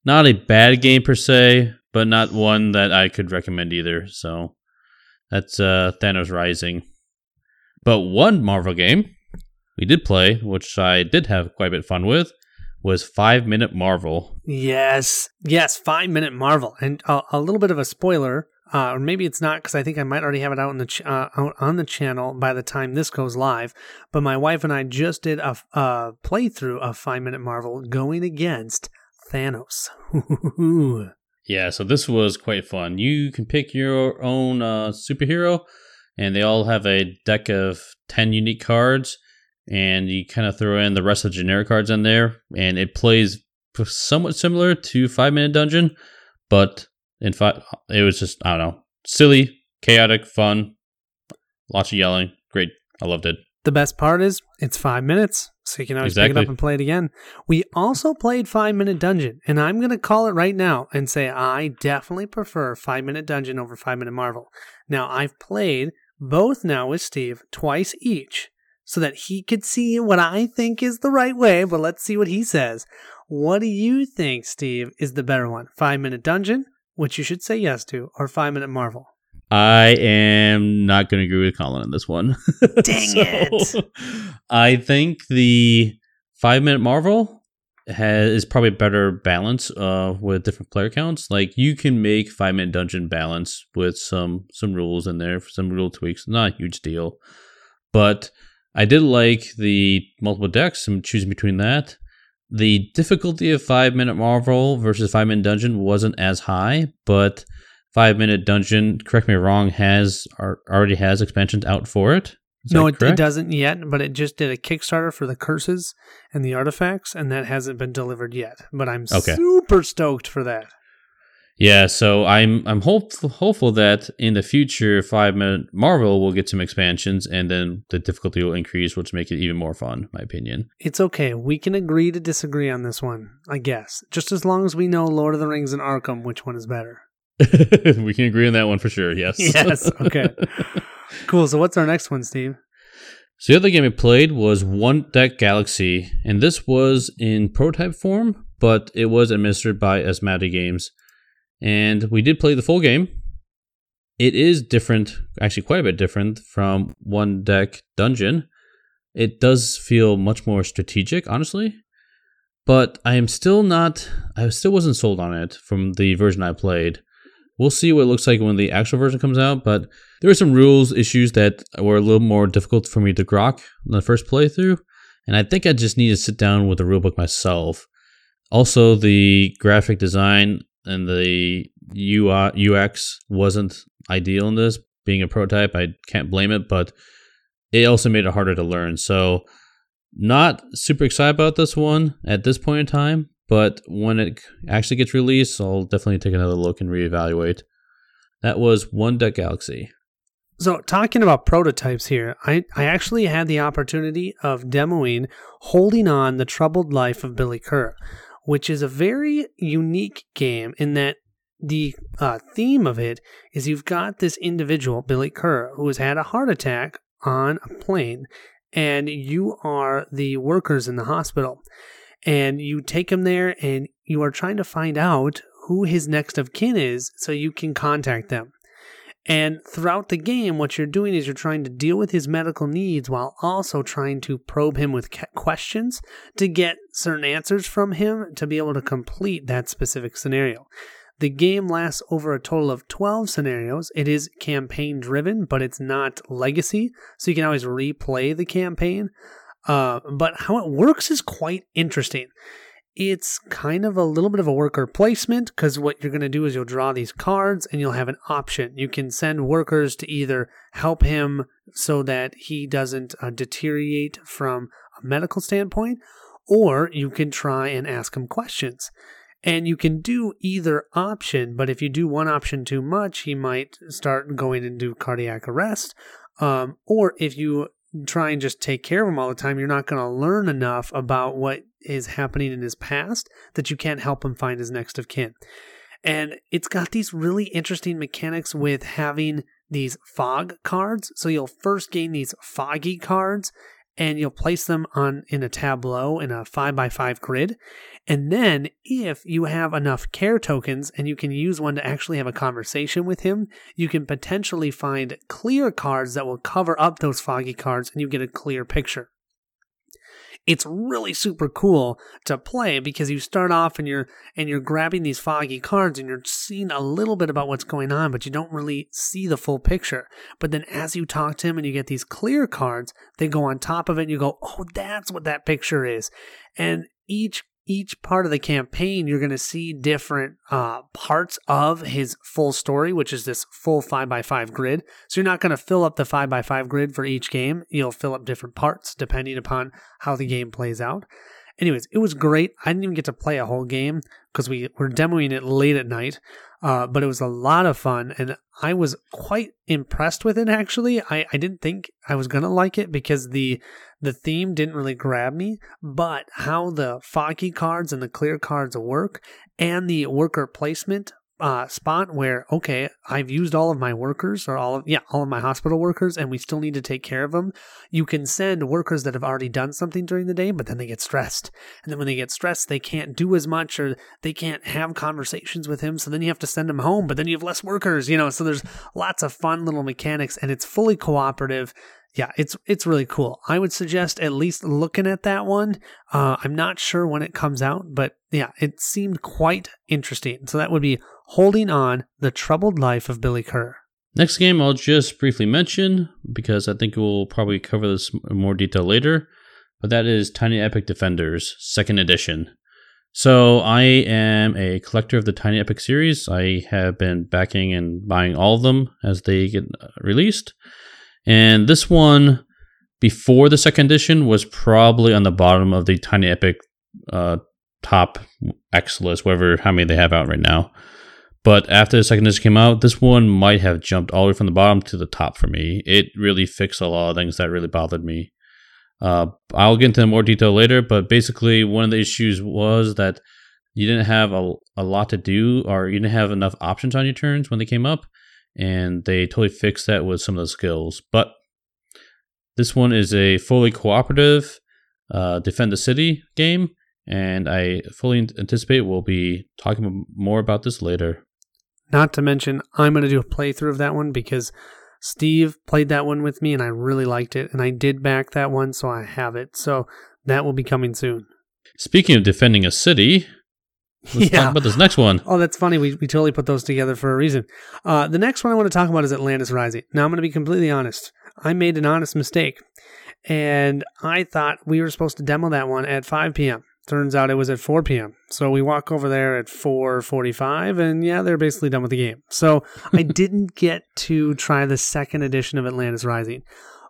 not a bad game per se, but not one that I could recommend either. So that's uh, Thanos Rising. But one Marvel game we did play, which I did have quite a bit of fun with, was Five Minute Marvel. Yes, yes, five minute Marvel, and a, a little bit of a spoiler, uh, or maybe it's not because I think I might already have it out on the ch- uh, out on the channel by the time this goes live. But my wife and I just did a, a playthrough of Five Minute Marvel going against Thanos. Yeah, so this was quite fun. You can pick your own uh, superhero, and they all have a deck of 10 unique cards, and you kind of throw in the rest of the generic cards in there, and it plays somewhat similar to Five Minute Dungeon, but in five, it was just, I don't know, silly, chaotic, fun, lots of yelling. Great. I loved it. The best part is it's five minutes, so you can always pick it up and play it again. We also played Five Minute Dungeon, and I'm going to call it right now and say I definitely prefer Five Minute Dungeon over Five Minute Marvel. Now, I've played both now with Steve twice each so that he could see what I think is the right way, but let's see what he says. What do you think, Steve, is the better one? Five Minute Dungeon, which you should say yes to, or Five Minute Marvel? I am not going to agree with Colin on this one. Dang it. I think the five minute Marvel has is probably a better balance uh, with different player counts. Like you can make five minute dungeon balance with some some rules in there, some rule tweaks. Not a huge deal, but I did like the multiple decks. I'm choosing between that. The difficulty of five minute Marvel versus five minute dungeon wasn't as high, but five minute dungeon, correct me wrong, has already has expansions out for it. Is no, it, it doesn't yet, but it just did a Kickstarter for the curses and the artifacts, and that hasn't been delivered yet. But I'm Okay. super stoked for that. Yeah, so I'm I'm hopeful hopeful that in the future, five minute Marvel will get some expansions, and then the difficulty will increase, which make it even more fun. My opinion. It's okay. We can agree to disagree on this one, I guess. Just as long as we know Lord of the Rings and Arkham, which one is better. we can agree on that one for sure. Yes. Yes, okay. Cool. So, what's our next one, Steve? So the other game we played was One Deck Galaxy, and this was in prototype form, but it was administered by Asmadi Games. And we did play the full game. It is different, actually quite a bit different from One Deck Dungeon. It does feel much more strategic, honestly. But I am still not I still wasn't sold on it from the version I played. We'll see what it looks like when the actual version comes out, but there were some rules issues that were a little more difficult for me to grok in the first playthrough, and I think I just need to sit down with the rulebook myself. Also, the graphic design and the UI, UX wasn't ideal in this. Being a prototype, I can't blame it, but it also made it harder to learn. So, not super excited about this one at this point in time, but when it actually gets released, I'll definitely take another look and reevaluate. That was One Deck Galaxy. So, talking about prototypes here, I, I actually had the opportunity of demoing Holding On the Troubled Life of Billy Kerr, which is a very unique game in that the uh, theme of it is you've got this individual, Billy Kerr, who has had a heart attack on a plane, and you are the workers in the hospital. And you take him there, and you are trying to find out who his next of kin is so you can contact them. And throughout the game, what you're doing is you're trying to deal with his medical needs while also trying to probe him with questions to get certain answers from him to be able to complete that specific scenario. The game lasts over a total of 12 scenarios. It is campaign driven, but it's not legacy, so you can always replay the campaign. Uh, but how it works is quite interesting it's kind of a little bit of a worker placement because what you're going to do is you'll draw these cards and you'll have an option. You can send workers to either help him so that he doesn't uh, deteriorate from a medical standpoint, or you can try and ask him questions. And you can do either option, but if you do one option too much, he might start going into cardiac arrest. Um, or if you try and just take care of him all the time, you're not going to learn enough about what is happening in his past that you can't help him find his next of kin. And it's got these really interesting mechanics with having these fog cards. So you'll first gain these foggy cards and you'll place them on in a tableau in a 5 by 5 grid. And then if you have enough care tokens and you can use one to actually have a conversation with him, you can potentially find clear cards that will cover up those foggy cards and you get a clear picture. It's really super cool to play because you start off and you're and you're grabbing these foggy cards and you're seeing a little bit about what's going on but you don't really see the full picture. But then as you talk to him and you get these clear cards they go on top of it and you go oh that's what that picture is. And each each part of the campaign, you're going to see different uh, parts of his full story, which is this full 5x5 grid. So you're not going to fill up the 5x5 grid for each game. You'll fill up different parts depending upon how the game plays out. Anyways, it was great. I didn't even get to play a whole game because we were demoing it late at night. Uh, but it was a lot of fun, and I was quite impressed with it. Actually, I, I didn't think I was gonna like it because the the theme didn't really grab me, but how the foggy cards and the clear cards work, and the worker placement uh, spot where okay, I've used all of my workers or all of yeah, all of my hospital workers, and we still need to take care of them. You can send workers that have already done something during the day, but then they get stressed, and then when they get stressed, they can't do as much or they can't have conversations with him. So then you have to send them home, but then you have less workers, you know. So there's lots of fun little mechanics, and it's fully cooperative yeah, it's it's really cool. I would suggest at least looking at that one. Uh, I'm not sure when it comes out, but yeah, it seemed quite interesting. So that would be Holding On: The Troubled Life of Billy Kerr. Next game I'll just briefly mention because I think we'll probably cover this in more detail later, but that is Tiny Epic Defenders Second Edition. So I am a collector of the Tiny Epic series. I have been backing and buying all of them as they get released. And this one, before the second edition, was probably on the bottom of the Tiny Epic uh, top X list, whatever how many they have out right now. But after the second edition came out, this one might have jumped all the way from the bottom to the top for me. It really fixed a lot of things that really bothered me. Uh, I'll get into more detail later, but basically, one of the issues was that you didn't have a, a lot to do, or you didn't have enough options on your turns when they came up and they totally fixed that with some of the skills. But this one is a fully cooperative uh, defend the city game, and I fully anticipate we'll be talking more about this later. Not to mention, I'm going to do a playthrough of that one because Steve played that one with me and I really liked it, and I did back that one, so I have it. So that will be coming soon. Speaking of defending a city, Let's yeah. talk about this next one. Oh, that's funny. We, we totally put those together for a reason. Uh, the next one I want to talk about is Atlantis Rising. Now, I'm going to be completely honest. I made an honest mistake, and I thought we were supposed to demo that one at 5 p.m. Turns out it was at 4 p.m. So we walk over there at 4:45, and yeah, they're basically done with the game. So I didn't get to try the second edition of Atlantis Rising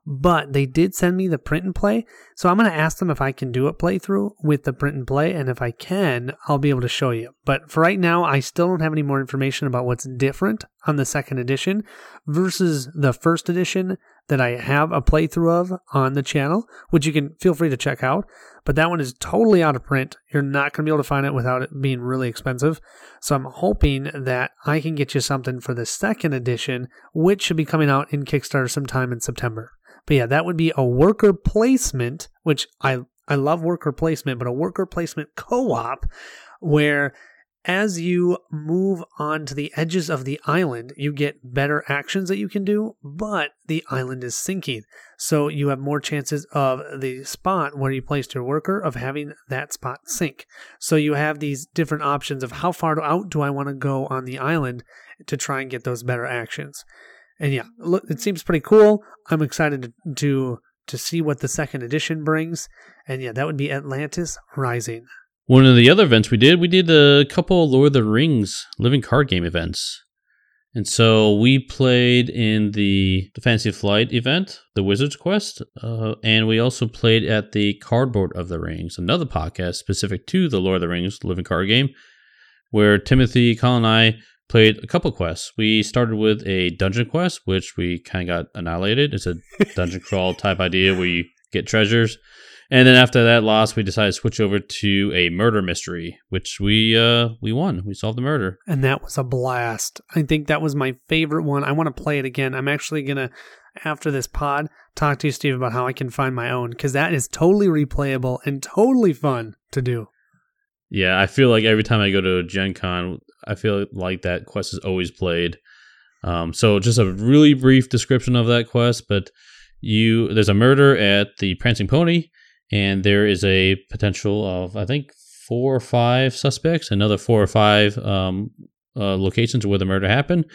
but they did send me the print and play. So I'm going to ask them if I can do a playthrough with the print and play. And if I can, I'll be able to show you. But for right now, I still don't have any more information about what's different on the second edition versus the first edition that I have a playthrough of on the channel, which you can feel free to check out. But that one is totally out of print. You're not going to be able to find it without it being really expensive. So I'm hoping that I can get you something for the second edition, which should be coming out in Kickstarter sometime in September. But yeah, that would be a worker placement, which I I love worker placement, but a worker placement co-op where as you move on to the edges of the island, you get better actions that you can do, but the island is sinking. So you have more chances of the spot where you placed your worker of having that spot sink. So you have these different options of how far out do I want to go on the island to try and get those better actions and yeah, it seems pretty cool. I'm excited to, to see what the second edition brings. And yeah, that would be Atlantis Rising. One of the other events we did, we did a couple Lord of the Rings living card game events. And so we played in the, the Fantasy Flight event, the Wizard's Quest, uh, and we also played at the Cardboard of the Rings, another podcast specific to the Lord of the Rings living card game, where Timothy, Colin, and I played a couple quests. We started with a dungeon quest, which we kind of got annihilated. It's a dungeon crawl type idea where you get treasures. And then after that loss, we decided to switch over to a murder mystery, which we uh we won. We solved the murder. And that was a blast. I think that was my favorite one. I want to play it again. I'm actually gonna after this pod talk to you, Steve, about how I can find my own because that is totally replayable and totally fun to do. Yeah, I feel like every time I go to Gen Con, I feel like that quest is always played. Um, so just a really brief description of that quest, but you there's a murder at the Prancing Pony, and there is a potential of I think four or five suspects, another four or five um, uh, locations where the murder happened.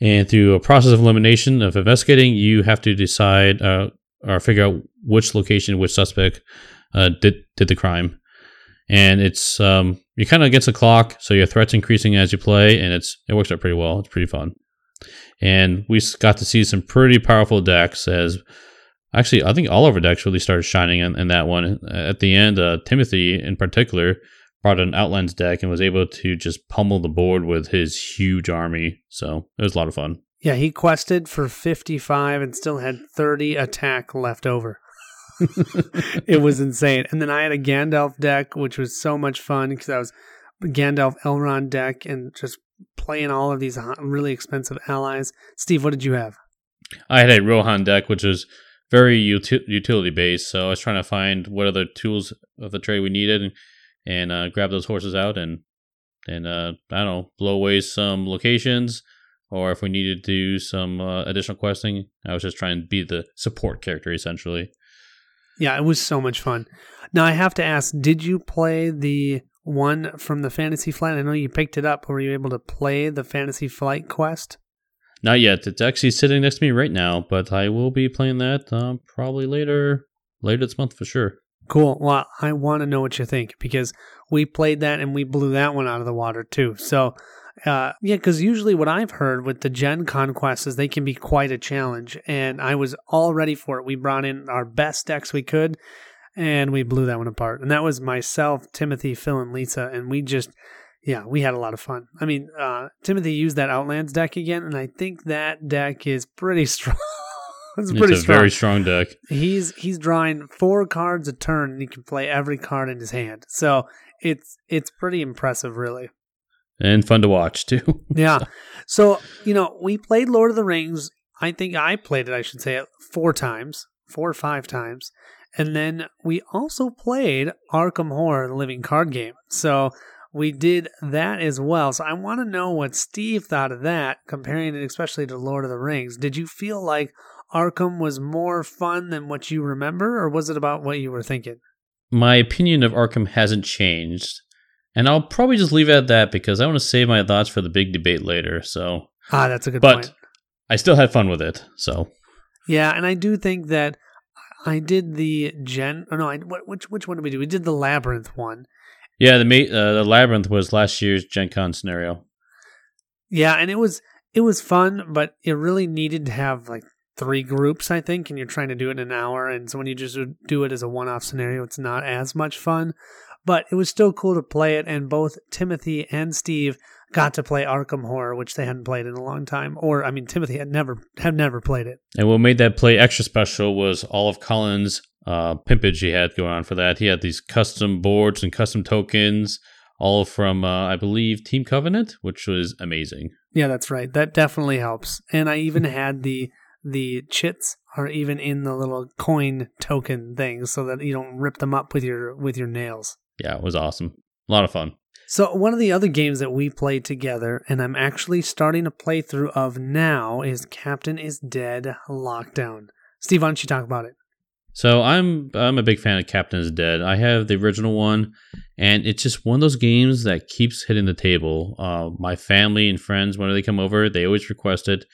And through a process of elimination of investigating, you have to decide uh, or figure out which location, which suspect uh, did did the crime. And it's um, you're kind of against the clock, so your threats increasing as you play, and it's it works out pretty well. It's pretty fun. And we got to see some pretty powerful decks as actually I think all of our decks really started shining in, in that one. At the end, uh, Timothy in particular brought an Outlands deck and was able to just pummel the board with his huge army. So it was a lot of fun. Yeah, he quested for 55 and still had 30 attack left over. it was insane. And then I had a Gandalf deck, which was so much fun because I was Gandalf Elrond deck and just playing all of these really expensive allies. Steve, what did you have? I had a Rohan deck, which was very uti- utility based. So I was trying to find what other tools of the trade we needed and, and uh, grab those horses out and and uh, I don't know blow away some locations. Or if we needed to do some uh, additional questing, I was just trying to be the support character essentially. Yeah, it was so much fun. Now I have to ask, did you play the one from the Fantasy Flight? I know you picked it up. Were you able to play the Fantasy Flight quest? Not yet. It's actually sitting next to me right now, but I will be playing that uh, probably later, later this month for sure. Cool. Well, I want to know what you think because we played that and we blew that one out of the water too. So, uh, yeah, because usually what I've heard with the Gen Con quest is they can be quite a challenge, and I was all ready for it. We brought in our best decks we could, and we blew that one apart. And that was myself, Timothy, Phil, and Lisa, and we just yeah, we had a lot of fun. I mean, uh, Timothy used that Outlands deck again, and I think that deck is pretty strong. it's, pretty it's a strong. very strong deck. He's he's drawing four cards a turn, and he can play every card in his hand. So it's it's pretty impressive, really, and fun to watch too. yeah. So you know, we played Lord of the Rings. I think I played it. I should say it four times, four or five times, and then we also played Arkham Horror, the living card game. So we did that as well. So I want to know what Steve thought of that, comparing it especially to Lord of the Rings. Did you feel like Arkham was more fun than what you remember, or was it about what you were thinking? My opinion of Arkham hasn't changed. And I'll probably just leave it at that because I want to save my thoughts for the big debate later. So Ah, that's a good but point. I still had fun with it. So Yeah, and I do think that I did the gen. Oh no, I, which which one did we do? We did the labyrinth one, yeah, the uh, the labyrinth was last year's Gen Con scenario. Yeah, and it was it was fun, but it really needed to have like three groups, I think, and you're trying to do it in an hour. And so when you just do it as a one off scenario, it's not as much fun. But it was still cool to play it, and both Timothy and Steve got to play Arkham Horror, which they hadn't played in a long time. Or I mean, Timothy had never had never played it. And what made that play extra special was all of Colin's uh, pimpage he had going on for that. He had these custom boards and custom tokens, all from uh, I believe Team Covenant, which was amazing. Yeah, that's right. That definitely helps. And I even had the the chits are even in the little coin token things so that you don't rip them up with your with your nails. Yeah, it was awesome. A lot of fun. So one of the other games that we played together, and I'm actually starting a playthrough of now, is Captain is Dead Lockdown. Steve, why don't you talk about it? So I'm I'm a big fan of Captain is Dead. I have the original one, and it's just one of those games that keeps hitting the table. Uh, my family and friends, whenever they come over, they always request it.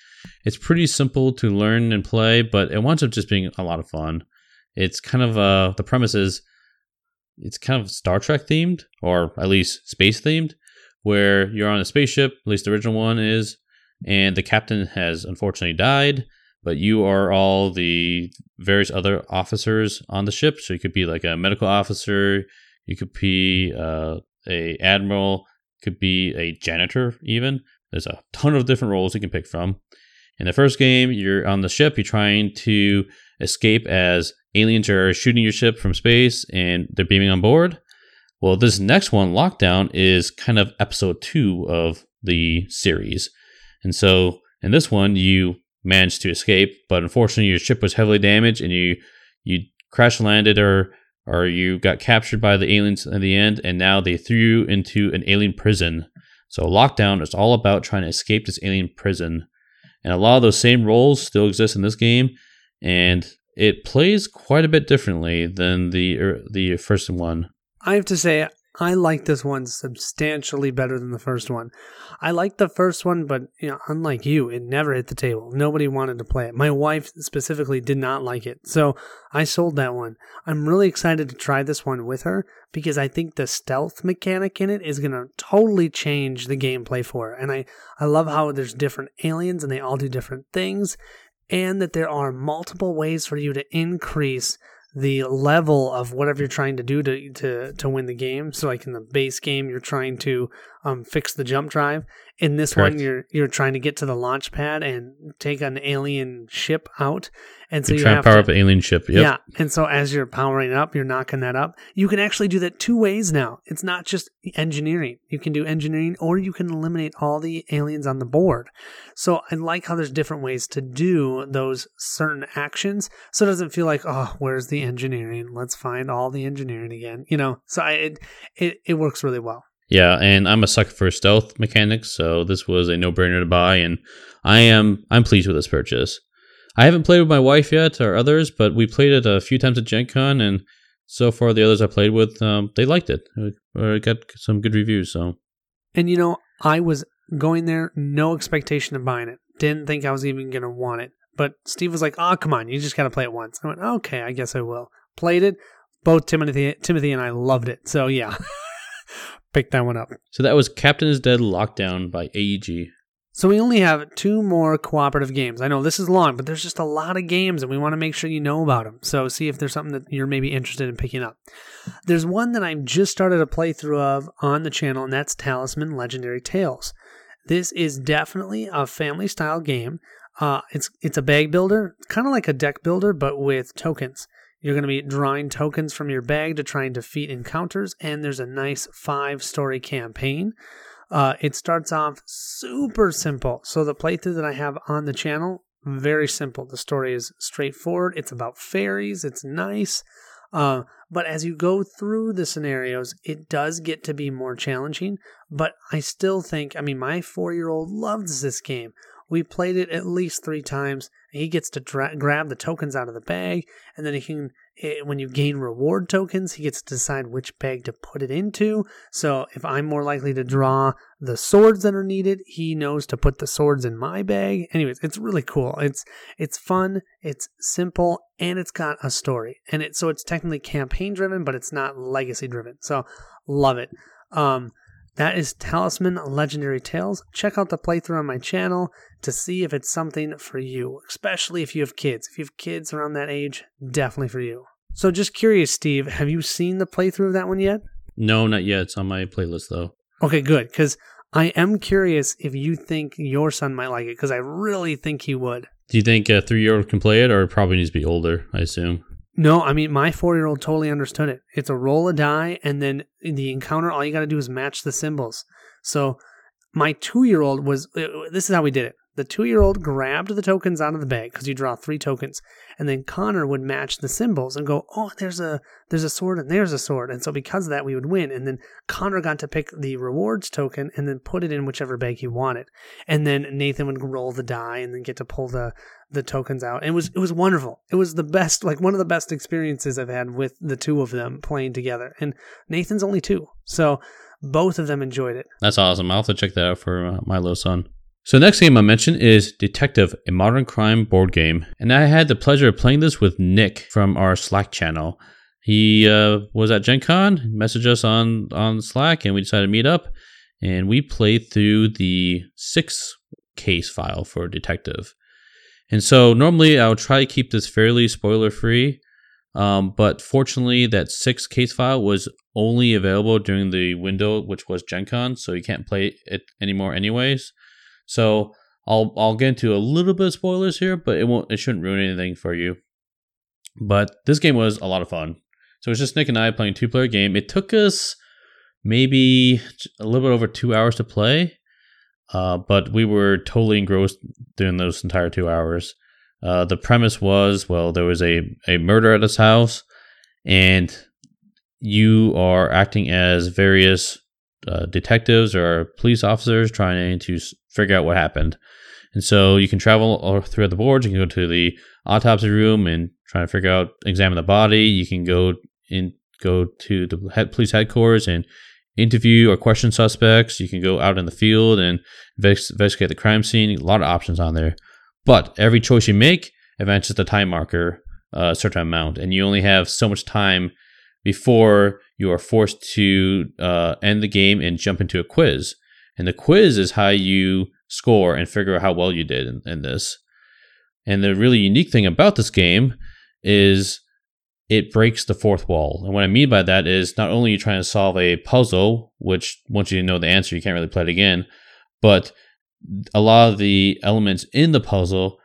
It's pretty simple to learn and play, but it winds up just being a lot of fun. It's kind of uh, the premise is it's kind of Star Trek themed, or at least space themed, where you're on a spaceship. At least the original one is, and the captain has unfortunately died but you are all the various other officers on the ship. So you could be like a medical officer, you could be uh, a admiral, could be a janitor even. There's a ton of different roles you can pick from. In the first game, you're on the ship, you're trying to escape as aliens are shooting your ship from space and they're beaming on board. Well, this next one, Lockdown, is kind of episode two of the series. And so in this one, you managed to escape, but unfortunately your ship was heavily damaged and you you crash landed or or you got captured by the aliens in the end and now they threw you into an alien prison. So lockdown is all about trying to escape this alien prison. And a lot of those same roles still exist in this game and it plays quite a bit differently than the er, the first one. I have to say, I like this one substantially better than the first one. I liked the first one, but you know, unlike you, it never hit the table. Nobody wanted to play it. My wife specifically did not like it, so I sold that one. I'm really excited to try this one with her because I think the stealth mechanic in it is going to totally change the gameplay for her. And I I love how there's different aliens and they all do different things, and that there are multiple ways for you to increase the level of whatever you're trying to do to to to win the game. So like in the base game, you're trying to um, fix the jump drive. In this Correct. one, you're you're trying to get to the launch pad and take an alien ship out. And so you, you try to power up an alien ship. Yep. Yeah. And so as you're powering up, you're knocking that up. You can actually do that two ways now. It's not just engineering. You can do engineering or you can eliminate all the aliens on the board. So I like how there's different ways to do those certain actions. So it doesn't feel like, oh, where's the engineering? Let's find all the engineering again. You know, so I, it, it, it works really well. Yeah, and I'm a sucker for stealth mechanics, so this was a no-brainer to buy, and I am I'm pleased with this purchase. I haven't played with my wife yet or others, but we played it a few times at Gen Con, and so far the others I played with, um, they liked it. I got some good reviews. So, and you know, I was going there, no expectation of buying it. Didn't think I was even gonna want it. But Steve was like, "Oh, come on, you just gotta play it once." I went, "Okay, I guess I will." Played it. Both Timothy, Timothy and I loved it. So yeah, pick that one up. So that was Captain is Dead Lockdown by AEG. So we only have two more cooperative games. I know this is long, but there's just a lot of games and we want to make sure you know about them. So see if there's something that you're maybe interested in picking up. There's one that I've just started a playthrough of on the channel, and that's Talisman Legendary Tales. This is definitely a family style game. Uh, it's it's a bag builder, kind of like a deck builder, but with tokens. You're going to be drawing tokens from your bag to try and defeat encounters, and there's a nice five story campaign. Uh, it starts off super simple. So the playthrough that I have on the channel, very simple. The story is straightforward. It's about fairies. It's nice. Uh, but as you go through the scenarios, it does get to be more challenging. But I still think, I mean, my four year old loves this game. We played it at least three times. He gets to dra- grab the tokens out of the bag, and then he can it, when you gain reward tokens, he gets to decide which bag to put it into. So if I'm more likely to draw the swords that are needed, he knows to put the swords in my bag. Anyways, it's really cool. It's it's fun, it's simple, and it's got a story. And it so it's technically campaign driven, but it's not legacy driven. So love it. Um that is Talisman Legendary Tales. Check out the playthrough on my channel to see if it's something for you, especially if you have kids. If you have kids around that age, definitely for you. So, just curious, Steve, have you seen the playthrough of that one yet? No, not yet. It's on my playlist, though. Okay, good. Because I am curious if you think your son might like it, because I really think he would. Do you think a three year old can play it, or it probably needs to be older, I assume? No, I mean my four year old totally understood it. It's a roll a die, and then in the encounter, all you got to do is match the symbols. So my two year old was. Uh, this is how we did it. The two year old grabbed the tokens out of the bag because you draw three tokens, and then Connor would match the symbols and go, "Oh, there's a there's a sword and there's a sword," and so because of that, we would win. And then Connor got to pick the rewards token and then put it in whichever bag he wanted, and then Nathan would roll the die and then get to pull the the tokens out. And it was it was wonderful. It was the best, like one of the best experiences I've had with the two of them playing together. And Nathan's only two, so both of them enjoyed it. That's awesome. I'll have to check that out for uh, my little son. So next game I mentioned is Detective, a modern crime board game, and I had the pleasure of playing this with Nick from our Slack channel. He uh, was at Gen Con, messaged us on on Slack, and we decided to meet up, and we played through the six case file for Detective. And so normally I would try to keep this fairly spoiler free, um, but fortunately that six case file was only available during the window which was Gen Con, so you can't play it anymore anyways. So I'll I'll get into a little bit of spoilers here, but it won't it shouldn't ruin anything for you. But this game was a lot of fun. So it's just Nick and I playing two player game. It took us maybe a little bit over two hours to play, uh, but we were totally engrossed during those entire two hours. Uh, the premise was well, there was a, a murder at his house, and you are acting as various uh, detectives or police officers trying to figure out what happened. And so you can travel throughout the boards. You can go to the autopsy room and try to figure out, examine the body. You can go in, go to the head, police headquarters and interview or question suspects. You can go out in the field and investigate the crime scene. A lot of options on there. But every choice you make advances the time marker uh, a certain amount, and you only have so much time before you are forced to uh, end the game and jump into a quiz. And the quiz is how you score and figure out how well you did in, in this. And the really unique thing about this game is it breaks the fourth wall. And what I mean by that is not only are you trying to solve a puzzle, which once you know the answer, you can't really play it again, but a lot of the elements in the puzzle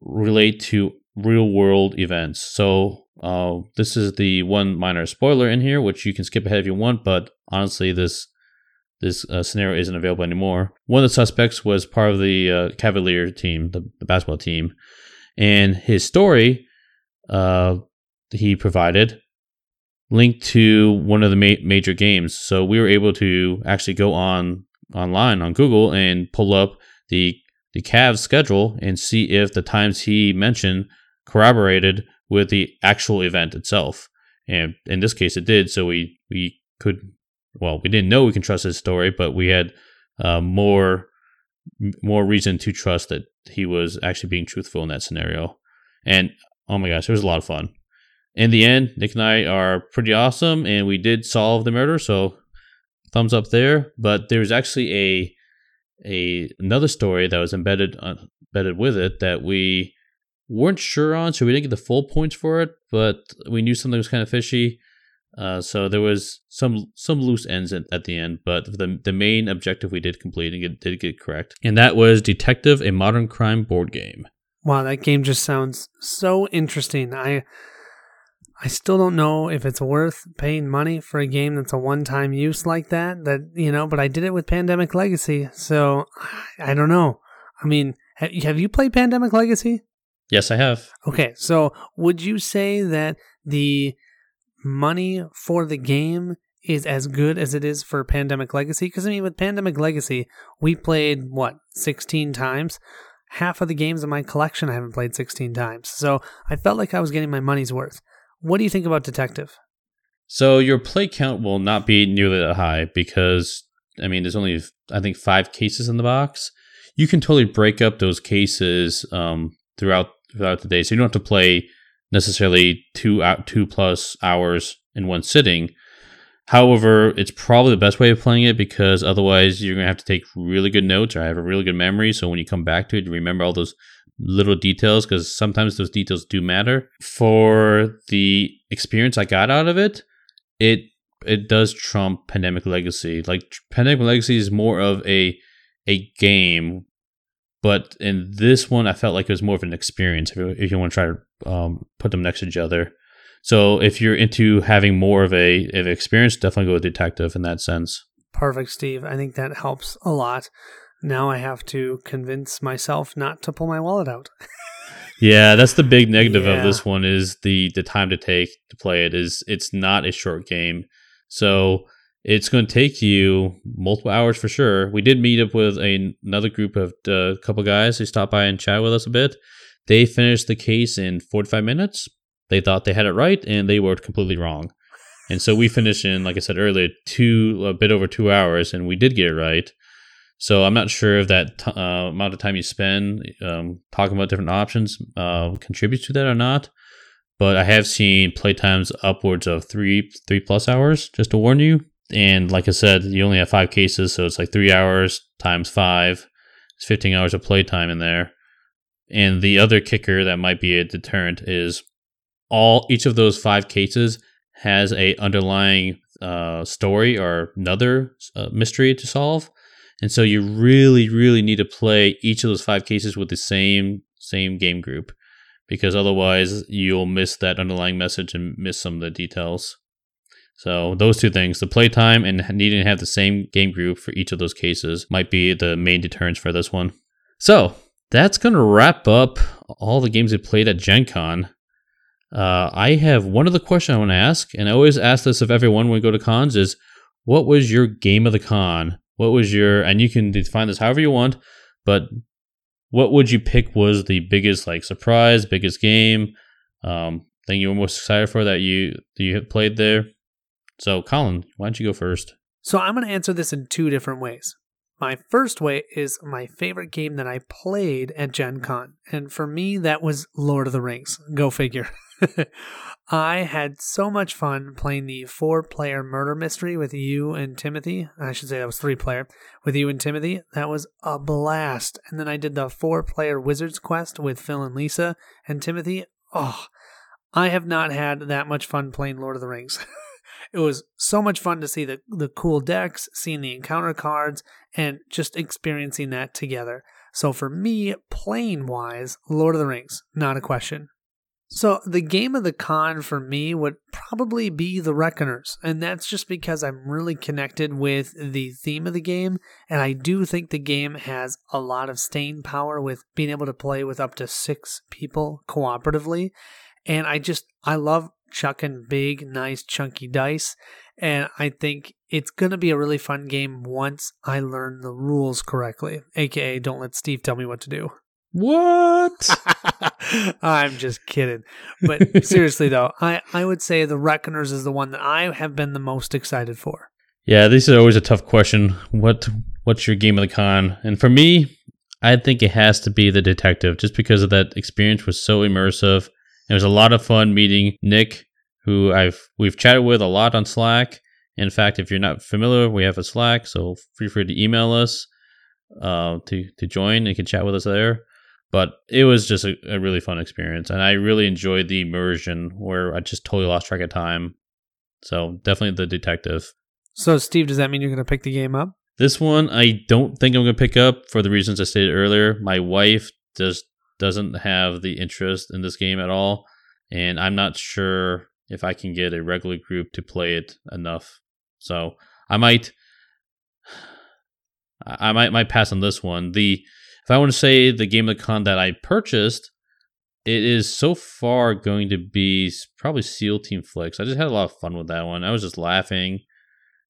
relate to real world events. So uh, this is the one minor spoiler in here, which you can skip ahead if you want. But honestly, this this uh, scenario isn't available anymore. One of the suspects was part of the uh, Cavalier team, the, the, basketball team, and his story uh, he provided linked to one of the ma- major games. So we were able to actually go on online on Google and pull up the the Cavs schedule and see if the times he mentioned corroborated with the actual event itself. And in this case, it did. So we we could well, we didn't know we can trust his story, but we had uh, more more reason to trust that he was actually being truthful in that scenario. And oh my gosh, it was a lot of fun. In the end, Nick and I are pretty awesome, and we did solve the murder. So thumbs up there. But there was actually a a another story that was embedded uh, embedded with it that we weren't sure on, so we didn't get the full points for it. But we knew something was kind of fishy. Uh, so there was some some loose ends at, at, the end, but the the main objective we did complete and get, did get correct, and that was Detective: A Modern Crime board game. Wow, that game just sounds so interesting. I I still don't know if it's worth paying money for a game that's a one-time use like that. That you know, but I did it with Pandemic Legacy, so I don't know. I mean, have you played Pandemic Legacy? Yes, I have. Okay, so would you say that the money for the game is as good as it is for Pandemic Legacy. Because I mean, with Pandemic Legacy, we played what sixteen times. Half of the games in my collection I haven't played sixteen times, so I felt like I was getting my money's worth. What do you think about Detective? So your play count will not be nearly that high because I mean, there's only I think five cases in the box. You can totally break up those cases um, throughout throughout the day, so you don't have to play necessarily two out two plus hours in one sitting. However, it's probably the best way of playing it because otherwise you're gonna have to take really good notes or have a really good memory. So when you come back to it, you remember all those little details because sometimes those details do matter. For the experience I got out of it, it it does trump Pandemic Legacy. Like Pandemic Legacy is more of a a game but in this one, I felt like it was more of an experience if you, if you want to try to um, put them next to each other. So if you're into having more of a of experience, definitely go with detective in that sense. Perfect, Steve. I think that helps a lot. Now I have to convince myself not to pull my wallet out. yeah, that's the big negative yeah. of this one is the the time to take to play it is it's not a short game. So it's going to take you multiple hours for sure. We did meet up with a, another group of a uh, couple guys who stopped by and chat with us a bit. They finished the case in 45 minutes. They thought they had it right, and they were completely wrong. And so we finished in, like I said earlier, two a bit over two hours, and we did get it right. So I'm not sure if that t- uh, amount of time you spend um, talking about different options uh, contributes to that or not. But I have seen playtimes upwards of three three plus hours. Just to warn you, and like I said, you only have five cases, so it's like three hours times five. It's 15 hours of playtime in there. And the other kicker that might be a deterrent is all each of those five cases has a underlying uh, story or another uh, mystery to solve. And so you really, really need to play each of those five cases with the same same game group, because otherwise you'll miss that underlying message and miss some of the details. So those two things, the playtime and needing to have the same game group for each of those cases might be the main deterrents for this one. So that's going to wrap up all the games we played at Gen Con. Uh, I have one other question I want to ask, and I always ask this of everyone when we go to cons is, what was your game of the con? What was your, and you can define this however you want, but what would you pick was the biggest like surprise, biggest game, um, thing you were most excited for that you that you played there? So, Colin, why don't you go first? So I'm going to answer this in two different ways. My first way is my favorite game that I played at Gen Con. And for me, that was Lord of the Rings. Go figure. I had so much fun playing the four player murder mystery with you and Timothy. I should say that was three player with you and Timothy. That was a blast. And then I did the four player wizards quest with Phil and Lisa and Timothy. Oh, I have not had that much fun playing Lord of the Rings. it was so much fun to see the the cool decks, seeing the encounter cards, and just experiencing that together. So for me, playing wise, Lord of the Rings, not a question. So the game of the con for me would probably be the Reckoners, and that's just because I'm really connected with the theme of the game, and I do think the game has a lot of staying power with being able to play with up to six people cooperatively, and I just I love chucking big, nice, chunky dice. And I think it's going to be a really fun game once I learn the rules correctly. AKA, don't let Steve tell me what to do. What? I'm just kidding. But seriously, though, I, I would say the Reckoners is the one that I have been the most excited for. Yeah, this is always a tough question. What What's your game of the con? And for me, I think it has to be the detective, just because of that experience was so immersive. It was a lot of fun meeting Nick, who I've we've chatted with a lot on Slack. In fact, if you're not familiar, we have a Slack, so feel free to email us uh, to to join. You can chat with us there. But it was just a, a really fun experience, and I really enjoyed the immersion where I just totally lost track of time. So definitely the detective. So, Steve, does that mean you're going to pick the game up? This one I don't think I'm going to pick up for the reasons I stated earlier. My wife just doesn't have the interest in this game at all, and I'm not sure if I can get a regular group to play it enough. So I might, I might might pass on this one. The if I want to say the game of the con that I purchased, it is so far going to be probably SEAL Team Flix. I just had a lot of fun with that one. I was just laughing,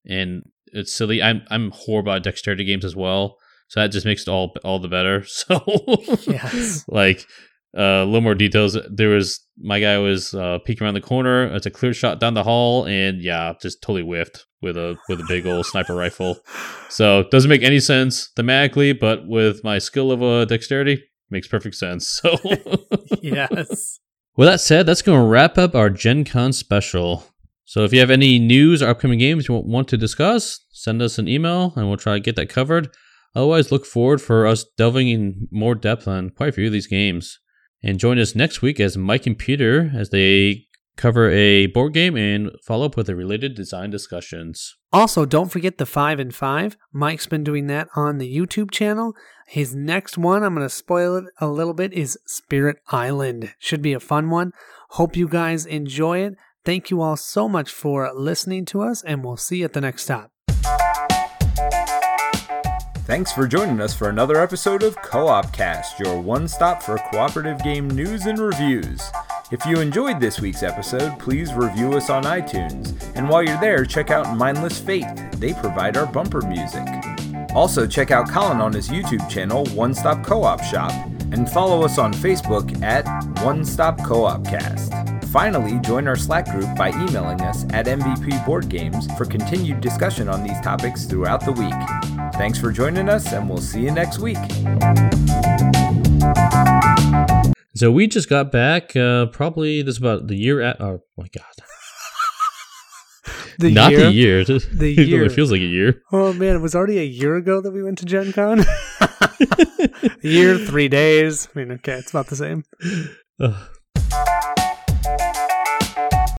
and it's silly. I'm I'm horrible at dexterity games as well, so that just makes it all all the better. So Yes. like uh, a little more details. There was my guy was uh, peeking around the corner. It's a clear shot down the hall, and yeah, just totally whiffed with a with a big old sniper rifle. So it doesn't make any sense thematically, but with my skill of uh, dexterity, makes perfect sense. So yes. with that said, that's going to wrap up our Gen Con special. So if you have any news or upcoming games you want to discuss, send us an email and we'll try to get that covered. Otherwise, look forward for us delving in more depth on quite a few of these games. And join us next week as Mike and Peter as they cover a board game and follow up with the related design discussions. Also, don't forget the 5 and 5. Mike's been doing that on the YouTube channel. His next one, I'm going to spoil it a little bit, is Spirit Island. Should be a fun one. Hope you guys enjoy it. Thank you all so much for listening to us, and we'll see you at the next stop. Thanks for joining us for another episode of Co op Cast, your one stop for cooperative game news and reviews. If you enjoyed this week's episode, please review us on iTunes. And while you're there, check out Mindless Faith. They provide our bumper music. Also, check out Colin on his YouTube channel, One Stop Co op Shop, and follow us on Facebook at One Stop Co op Cast. Finally, join our Slack group by emailing us at MVP Board Games for continued discussion on these topics throughout the week. Thanks for joining us, and we'll see you next week. So we just got back, uh, probably this about the year at. Oh my god, The not year? the year. The year. it feels like a year. Oh man, it was already a year ago that we went to Gen Con. a year, three days. I mean, okay, it's about the same.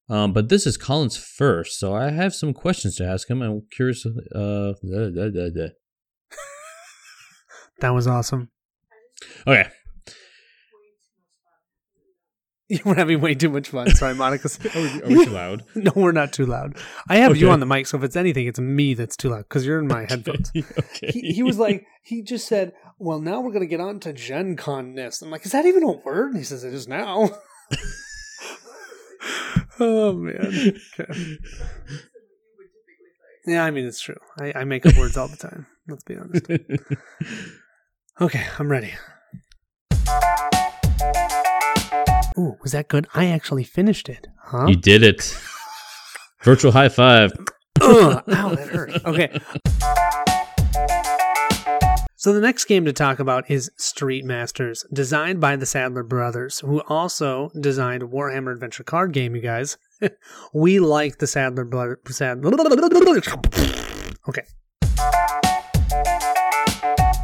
Um, but this is Colin's first, so I have some questions to ask him. I'm curious. Uh, da, da, da, da. That was awesome. Okay, You were having way too much fun. Sorry, Monica. are we, are we too loud? no, we're not too loud. I have you on the mic, so if it's anything, it's me that's too loud because you're in my headphones. okay. He, he was like, he just said, "Well, now we're gonna get on to Gen Con ness." I'm like, "Is that even a word?" And he says, "It is now." oh man. Okay. Yeah, I mean it's true. I, I make up words all the time. Let's be honest. Okay, I'm ready. Ooh, was that good? I actually finished it. Huh? You did it. Virtual high five. Ugh, ow, that hurt. Okay. So the next game to talk about is Street Masters, designed by the Sadler brothers, who also designed Warhammer Adventure Card Game. You guys, we like the Sadler brothers. Sad- okay,